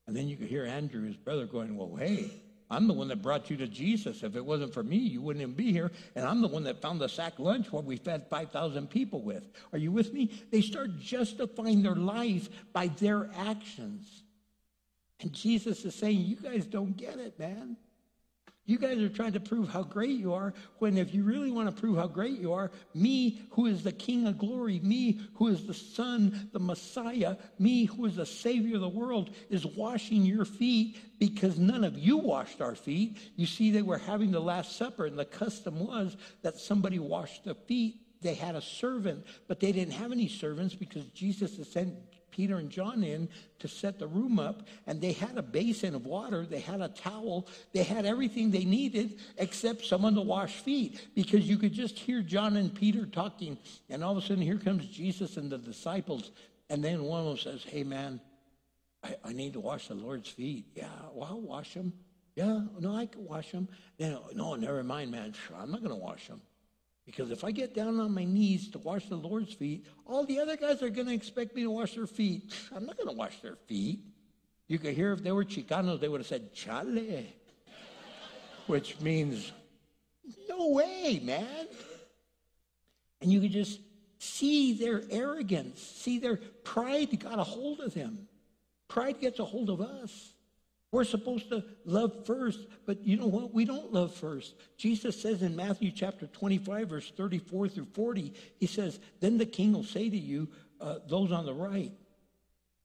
Speaker 3: And then you could hear Andrew, his brother, going, Well, hey, I'm the one that brought you to Jesus. If it wasn't for me, you wouldn't even be here. And I'm the one that found the sack lunch what we fed 5,000 people with. Are you with me? They start justifying their life by their actions. And Jesus is saying, You guys don't get it, man. You guys are trying to prove how great you are, when if you really want to prove how great you are, me, who is the King of glory, me, who is the Son, the Messiah, me, who is the Savior of the world, is washing your feet because none of you washed our feet. You see, they were having the Last Supper, and the custom was that somebody washed the feet. They had a servant, but they didn't have any servants because Jesus had sent Peter and John in to set the room up, and they had a basin of water, they had a towel, they had everything they needed except someone to wash feet because you could just hear John and Peter talking, and all of a sudden here comes Jesus and the disciples, and then one of them says, Hey man, I, I need to wash the Lord's feet. Yeah, well, I'll wash them. Yeah, no, I can wash them. Then, no, never mind, man. I'm not going to wash them. Because if I get down on my knees to wash the Lord's feet, all the other guys are going to expect me to wash their feet. I'm not going to wash their feet. You could hear if they were Chicanos, they would have said, chale, which means, no way, man. And you could just see their arrogance, see their pride got a hold of them. Pride gets a hold of us. We're supposed to love first, but you know what? We don't love first. Jesus says in Matthew chapter 25, verse 34 through 40, he says, Then the king will say to you, uh, those on the right,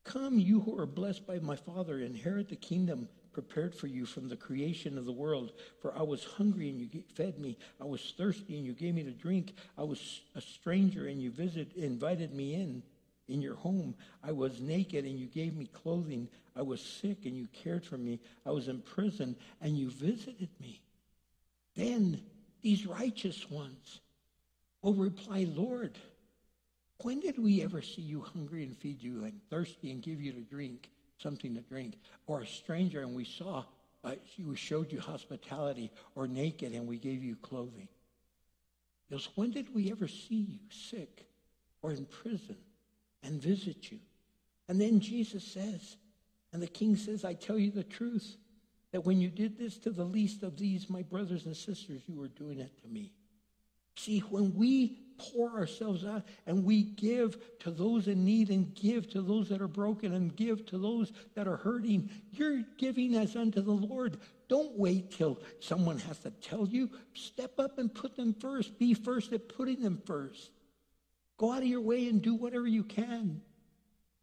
Speaker 3: Come, you who are blessed by my Father, inherit the kingdom prepared for you from the creation of the world. For I was hungry and you fed me. I was thirsty and you gave me to drink. I was a stranger and you visited, invited me in in your home. I was naked and you gave me clothing. I was sick and you cared for me. I was in prison and you visited me. Then these righteous ones will reply, Lord, when did we ever see you hungry and feed you and thirsty and give you to drink, something to drink? Or a stranger and we saw, uh, we showed you hospitality, or naked and we gave you clothing? Because when did we ever see you sick or in prison and visit you? And then Jesus says, and the king says, I tell you the truth, that when you did this to the least of these, my brothers and sisters, you were doing it to me. See, when we pour ourselves out and we give to those in need and give to those that are broken and give to those that are hurting, you're giving as unto the Lord. Don't wait till someone has to tell you. Step up and put them first. Be first at putting them first. Go out of your way and do whatever you can.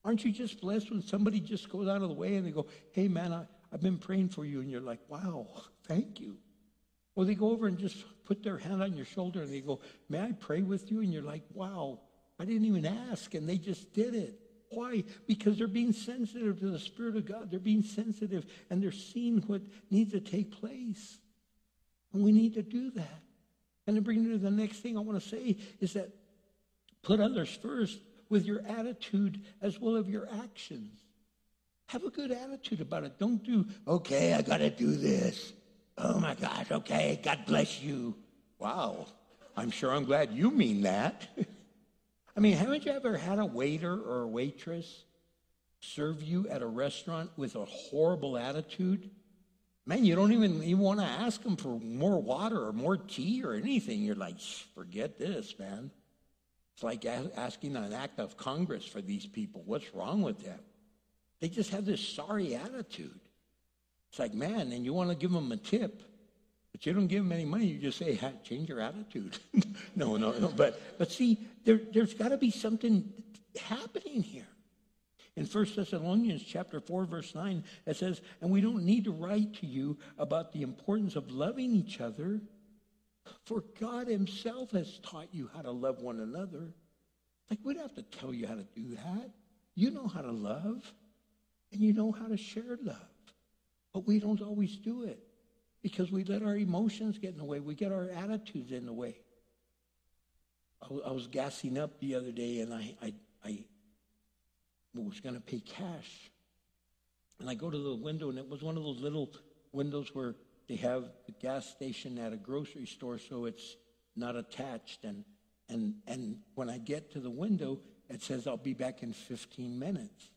Speaker 3: Aren't you just blessed when somebody just goes out of the way and they go, hey, man, I, I've been praying for you. And you're like, wow, thank you. Or they go over and just put their hand on your shoulder and they go, may I pray with you? And you're like, wow, I didn't even ask. And they just did it. Why? Because they're being sensitive to the Spirit of God. They're being sensitive and they're seeing what needs to take place. And we need to do that. And to bring you to the next thing I want to say is that put others first with your attitude as well as your actions. Have a good attitude about it. Don't do, okay, I got to do this. Oh my gosh, okay, God bless you. Wow, I'm sure I'm glad you mean that. I mean, haven't you ever had a waiter or a waitress serve you at a restaurant with a horrible attitude? Man, you don't even, even want to ask them for more water or more tea or anything. You're like, forget this, man. It's like asking an act of Congress for these people. What's wrong with them? They just have this sorry attitude. It's like, man, and you want to give them a tip, but you don't give them any money. You just say, hey, change your attitude. no, no, no. But, but see, there, there's got to be something happening here. In 1 Thessalonians chapter 4, verse 9, it says, And we don't need to write to you about the importance of loving each other, for God himself has taught you how to love one another. Like, we don't have to tell you how to do that. You know how to love, and you know how to share love. But we don't always do it because we let our emotions get in the way. We get our attitudes in the way. I, was gassing up the other day and I, I, I was going to pay cash. And I go to the window and it was one of those little windows where they have the gas station at a grocery store so it's not attached. And, and, and when I get to the window, it says I'll be back in 15 minutes.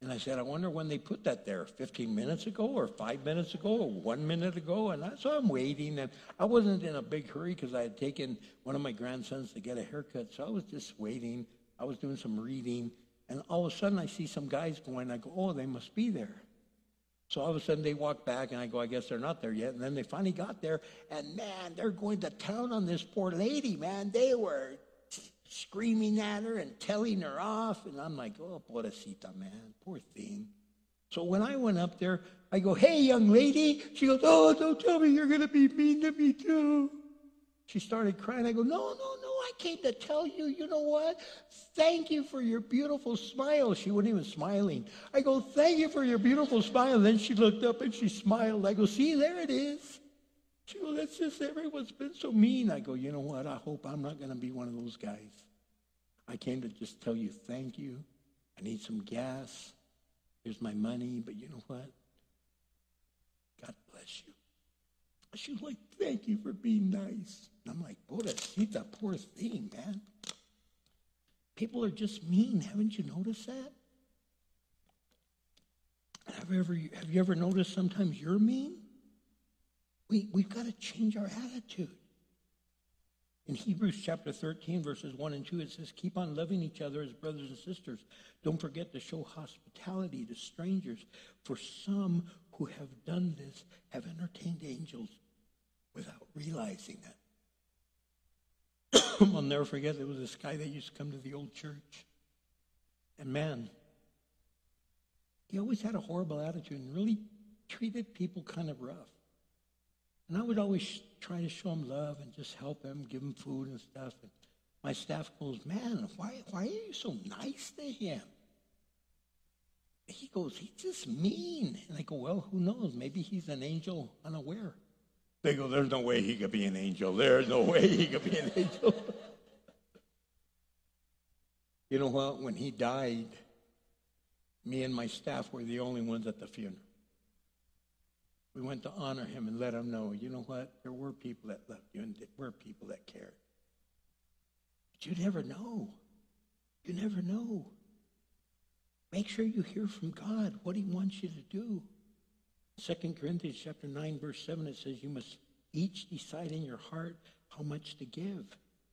Speaker 3: And I said, I wonder when they put that there, 15 minutes ago or five minutes ago or one minute ago. And I, so I'm waiting. And I wasn't in a big hurry because I had taken one of my grandsons to get a haircut. So I was just waiting. I was doing some reading. And all of a sudden I see some guys going. I go, oh, they must be there. So all of a sudden they walk back and I go, I guess they're not there yet. And then they finally got there. And man, they're going to town on this poor lady, man. They were screaming at her and telling her off. And I'm like, oh, pobrecita, man, poor thing. So when I went up there, I go, hey, young lady. She goes, oh, don't tell me you're going to be mean to me too. She started crying. I go, no, no, no, I came to tell you, you know what? Thank you for your beautiful smile. She wasn't even smiling. I go, thank you for your beautiful smile. And Then she looked up and she smiled. I go, see, there it is. She goes, that's just everyone's been so mean. I go, you know what? I hope I'm not going to be one of those guys. I came to just tell you thank you. I need some gas. Here's my money. But you know what? God bless you. She's like, thank you for being nice. And I'm like, pobrecita, poor thing, man. People are just mean. Haven't you noticed that? Have you ever, have you ever noticed sometimes you're mean? We, we've got to change our attitude. In Hebrews chapter 13, verses 1 and 2, it says, Keep on loving each other as brothers and sisters. Don't forget to show hospitality to strangers, for some who have done this have entertained angels without realizing it. I'll never forget, there was this guy that used to come to the old church. And man, he always had a horrible attitude and really treated people kind of rough. And I would always try to show him love and just help him, give him food and stuff. And my staff goes, man, why, why are you so nice to him? He goes, he's just mean. And I go, well, who knows? Maybe he's an angel unaware. They go, there's no way he could be an angel. There's no way he could be an angel. you know what? When he died, me and my staff were the only ones at the funeral. We went to honor him and let him know, you know what? There were people that loved you and there were people that cared. But you never know. You never know. Make sure you hear from God what he wants you to do. 2 Corinthians chapter 9, verse 7, it says, You must each decide in your heart how much to give.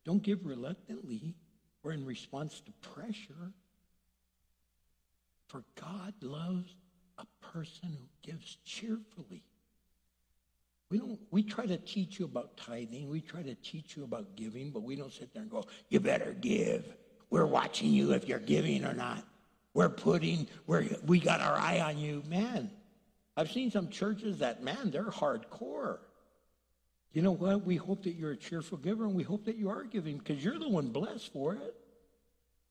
Speaker 3: Don't give reluctantly or in response to pressure. For God loves a person who gives cheerfully. We don't we try to teach you about tithing, we try to teach you about giving, but we don't sit there and go, you better give. We're watching you if you're giving or not. We're putting we're we got our eye on you. Man, I've seen some churches that, man, they're hardcore. You know what? We hope that you're a cheerful giver and we hope that you are giving because you're the one blessed for it.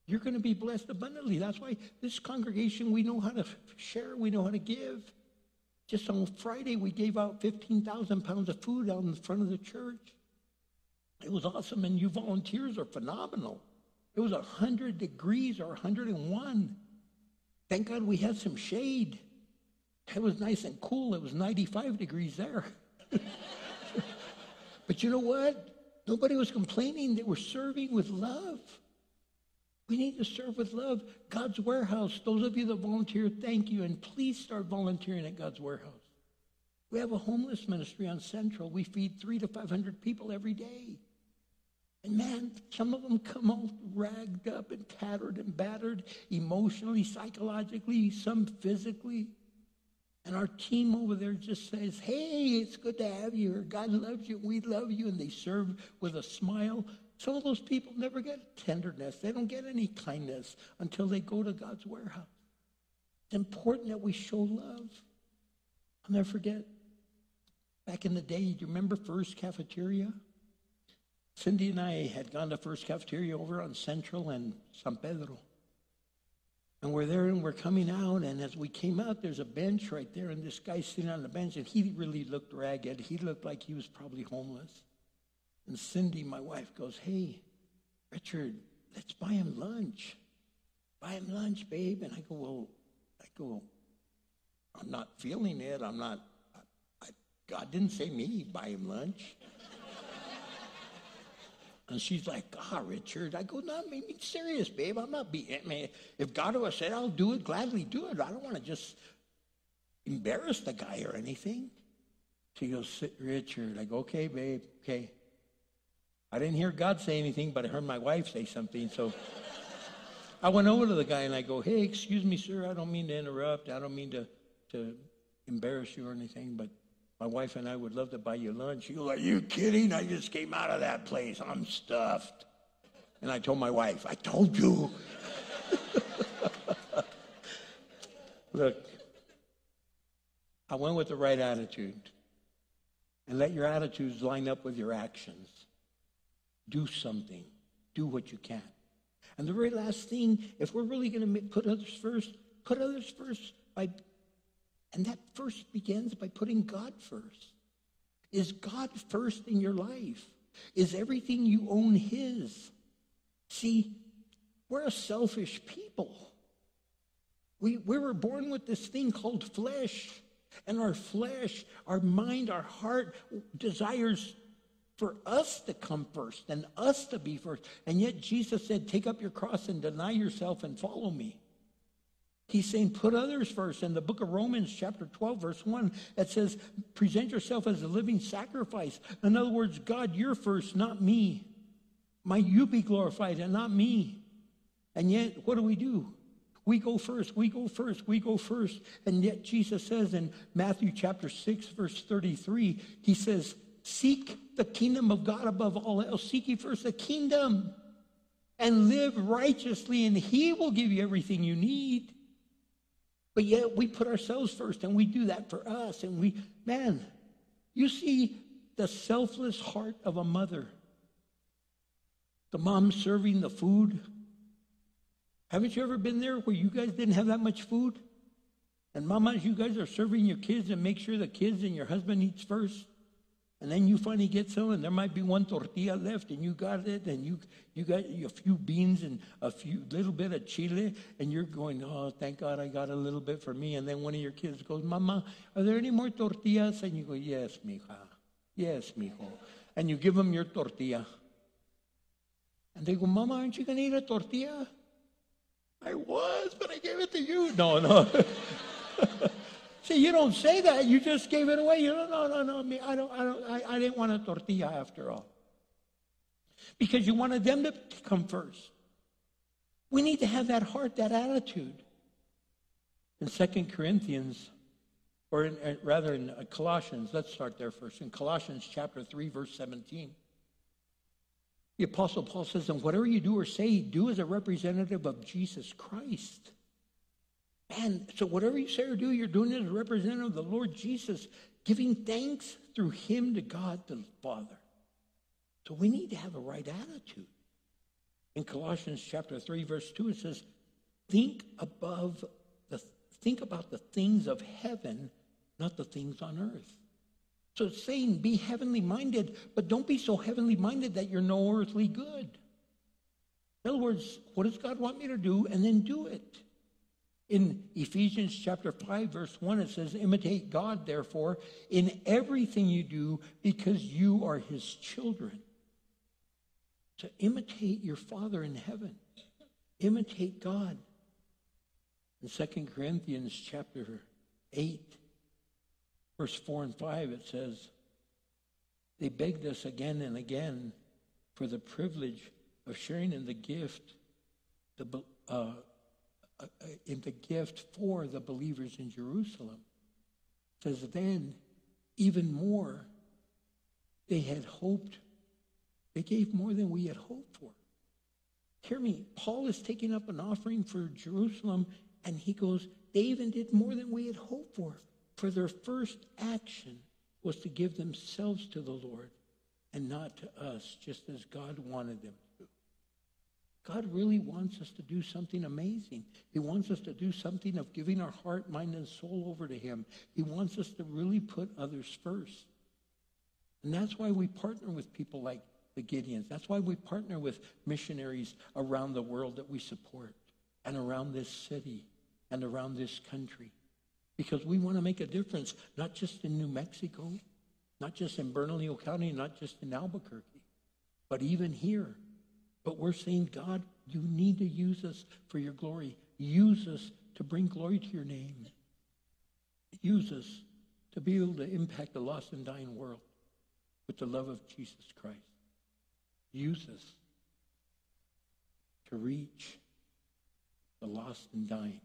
Speaker 3: You're going to be blessed abundantly. That's why this congregation, we know how to share, we know how to give. Just on Friday, we gave out 15,000 pounds of food out in front of the church. It was awesome, and you volunteers are phenomenal. It was 100 degrees or 101. Thank God we had some shade. It was nice and cool. It was 95 degrees there. but you know what? Nobody was complaining. They were serving with love. We need to serve with love. God's warehouse, those of you that volunteer, thank you. And please start volunteering at God's warehouse. We have a homeless ministry on Central. We feed three to 500 people every day. And man, some of them come all ragged up and tattered and battered emotionally, psychologically, some physically. And our team over there just says, hey, it's good to have you here. God loves you. We love you. And they serve with a smile. Some of those people never get tenderness. They don't get any kindness until they go to God's warehouse. It's important that we show love. I'll never forget. Back in the day, do you remember Furr's Cafeteria? Cindy and I had gone to Furr's Cafeteria over on Central and San Pedro. And we're there and we're coming out. And as we came out, there's a bench right there. And this guy sitting on the bench, and he really looked ragged. He looked like he was probably homeless. And Cindy, my wife, goes, Hey, Richard, let's buy him lunch. Buy him lunch, babe. And I go, Well, I go, I'm not feeling it. I'm not, I, God didn't say me, buy him lunch. And she's like, God, Richard. I go, no, I mean, serious, babe. I'm not being, I mean, if God would have said, I'll do it, gladly do it. I don't want to just embarrass the guy or anything. She goes, Sit Richard. I go, okay, babe, okay. I didn't hear God say anything, but I heard my wife say something. So I went over to the guy and I go, hey, excuse me, sir. I don't mean to interrupt. I don't mean to, to embarrass you or anything, but my wife and I would love to buy you lunch. Goes, Are you kidding? I just came out of that place. I'm stuffed. And I told my wife, I told you. Look, I went with the right attitude. And let your attitudes line up with your actions. Do something. Do what you can. And the very last thing, if we're really going to put others first, put others first by and that first begins by putting God first. Is God first in your life? Is everything you own His? See, we're a selfish people. We, we were born with this thing called flesh. And our flesh, our mind, our heart desires for us to come first and us to be first. And yet Jesus said, Take up your cross and deny yourself and follow me. He's saying, put others first. In the book of Romans, chapter 12, verse 1, it says, present yourself as a living sacrifice. In other words, God, you're first, not me. Might you be glorified and not me. And yet, what do we do? We go first, we go first, we go first. And yet, Jesus says in Matthew chapter 6, verse 33, he says, Seek the kingdom of God above all else. Seek ye first the kingdom and live righteously, and he will give you everything you need. But yet we put ourselves first and we do that for us. And we, man, you see the selfless heart of a mother. The mom serving the food. Haven't you ever been there where you guys didn't have that much food? And mamas, you guys are serving your kids and make sure the kids and your husband eats first. And then you finally get some, and there might be one tortilla left, and you got it, and you you got a few beans and a few little bit of chile, and you're going, oh, thank God I got a little bit for me. And then one of your kids goes, Mama, are there any more tortillas? And you go, Yes, mija, yes, mijo. And you give them your tortilla. And they go, Mama, aren't you to eat a tortilla? I was, but I gave it to you. No, no. See, you don't say that. You just gave it away. You don't, no, no, no. Me, I don't, I don't, I, I didn't want a tortilla after all. because you wanted them to come first. We need to have that heart, that attitude. In 2 Corinthians, or in, uh, rather in uh, Colossians, let's start there first. In Colossians chapter 3, verse 17, the Apostle Paul says, And whatever you do or say, do as a representative of Jesus Christ. And so whatever you say or do, you're doing it as a representative of the Lord Jesus, giving thanks through him to God the Father. So we need to have a right attitude. In Colossians chapter 3, verse 2, it says, Think above the think about the things of heaven, not the things on earth. So it's saying be heavenly minded, but don't be so heavenly minded that you're no earthly good. In other words, what does God want me to do? And then do it. In Ephesians chapter 5, verse 1, it says, Imitate God, therefore, in everything you do, because you are his children. To imitate your Father in heaven, imitate God. In 2 Corinthians chapter 8, verse 4 and 5, it says, They begged us again and again for the privilege of sharing in the gift, the, uh, Uh, uh, in the gift for the believers in Jerusalem. Says then, even more, they had hoped. They gave more than we had hoped for. Hear me, Paul is taking up an offering for Jerusalem, and he goes, they even did more than we had hoped for. For their first action was to give themselves to the Lord and not to us, just as God wanted them God really wants us to do something amazing. He wants us to do something of giving our heart, mind, and soul over to Him. He wants us to really put others first. And that's why we partner with people like the Gideons. That's why we partner with missionaries around the world that we support and around this city and around this country. Because we want to make a difference, not just in New Mexico, not just in Bernalillo County, not just in Albuquerque, but even here but we're saying, God, you need to use us for your glory. Use us to bring glory to your name. Use us to be able to impact the lost and dying world with the love of Jesus Christ. Use us to reach the lost and dying,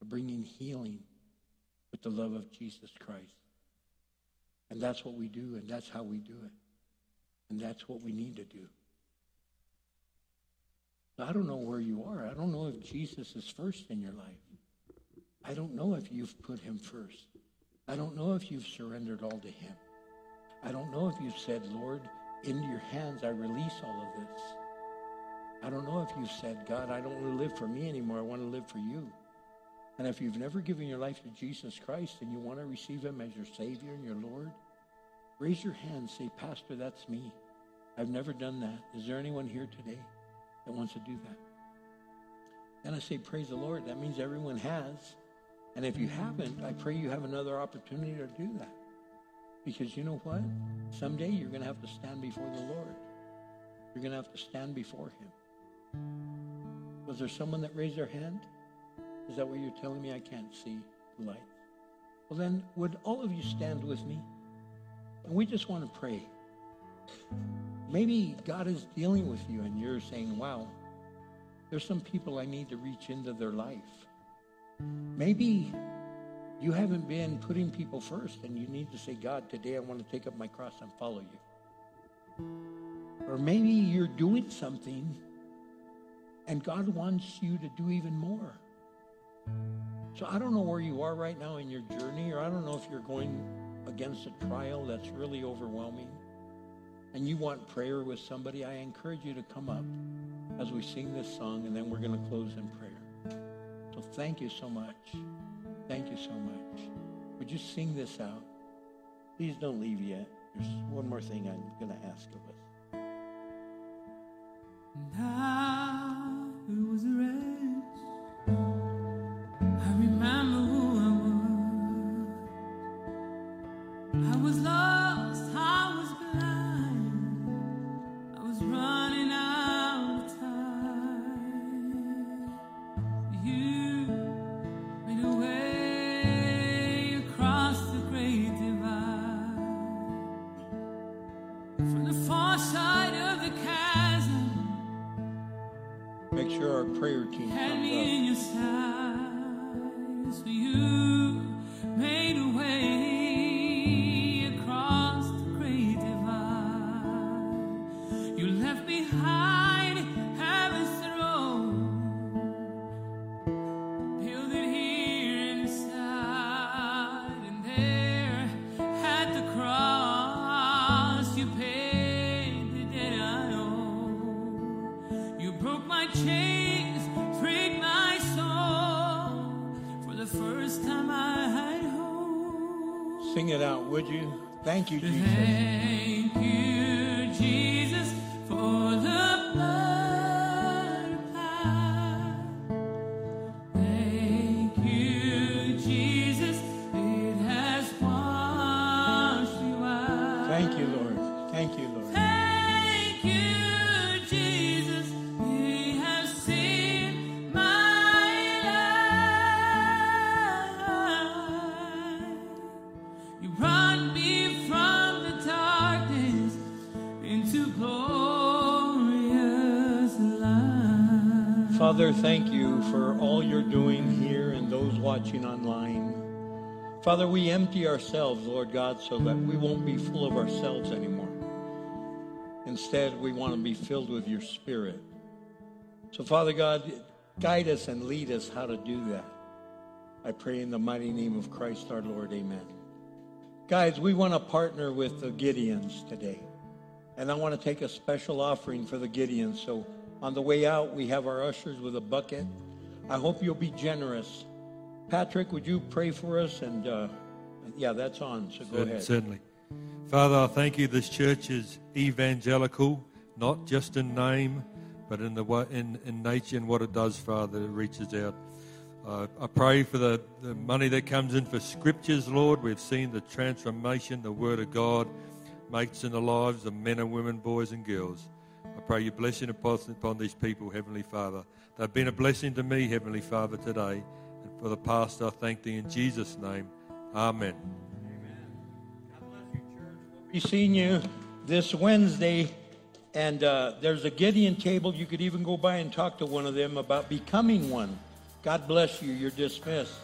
Speaker 3: to bring in healing with the love of Jesus Christ. And that's what we do, and that's how we do it. And that's what we need to do. I don't know where you are. I don't know if Jesus is first in your life. I don't know if you've put him first. I don't know if you've surrendered all to him. I don't know if you've said, Lord, into your hands I release all of this. I don't know if you've said, God, I don't want to live for me anymore. I want to live for you. And if you've never given your life to Jesus Christ and you want to receive him as your Savior and your Lord, raise your hand. Say, Pastor, that's me. I've never done that. Is there anyone here today? That wants to do that. And I say, praise the Lord. That means everyone has. And if you haven't, I pray you have another opportunity to do that. Because you know what? Someday you're going to have to stand before the Lord. You're going to have to stand before him. Was there someone that raised their hand? Is that what you're telling me? I can't see the light. Well, then, would all of you stand with me? And we just want to pray. Maybe God is dealing with you and you're saying, wow, there's some people I need to reach into their life. Maybe you haven't been putting people first and you need to say, God, today I want to take up my cross and follow you. Or maybe you're doing something and God wants you to do even more. So I don't know where you are right now in your journey, or I don't know if you're going against a trial that's really overwhelming and you want prayer with somebody, I encourage you to come up as we sing this song, and then we're going to close in prayer. So thank you so much. Thank you so much. Would you sing this out? Please don't leave yet. There's one more thing I'm going to ask of us.
Speaker 4: Now
Speaker 3: would you? Thank you, Jesus.
Speaker 4: For
Speaker 3: all you're doing here and those watching online. Father, we empty ourselves, Lord God, so that we won't be full of ourselves anymore. Instead, we want to be filled with your Spirit. So, Father God, guide us and lead us how to do that. I pray in the mighty name of Christ our Lord. Amen. Guys, we want to partner with the Gideons today. And I want to take a special offering for the Gideons. So on the way out, we have our ushers with a bucket. I hope you'll be generous. Patrick, would you pray for us? And uh, yeah, that's on. So go ahead.
Speaker 6: Certainly. Father, I thank you this church is evangelical, not just in name, but in, the, in, in nature and what it does, Father, it reaches out. Uh, I pray for the, the money that comes in for scriptures, Lord. We've seen the transformation the Word of God makes in the lives of men and women, boys and girls. I pray your blessing upon, upon these people, Heavenly Father. They've been a blessing to me, Heavenly Father, today. And for the past, I thank thee in Jesus' name. Amen.
Speaker 3: we'll Be seeing you this Wednesday. And uh, there's a Gideon table. You could even go by and talk to one of them about becoming one. God bless you. You're dismissed.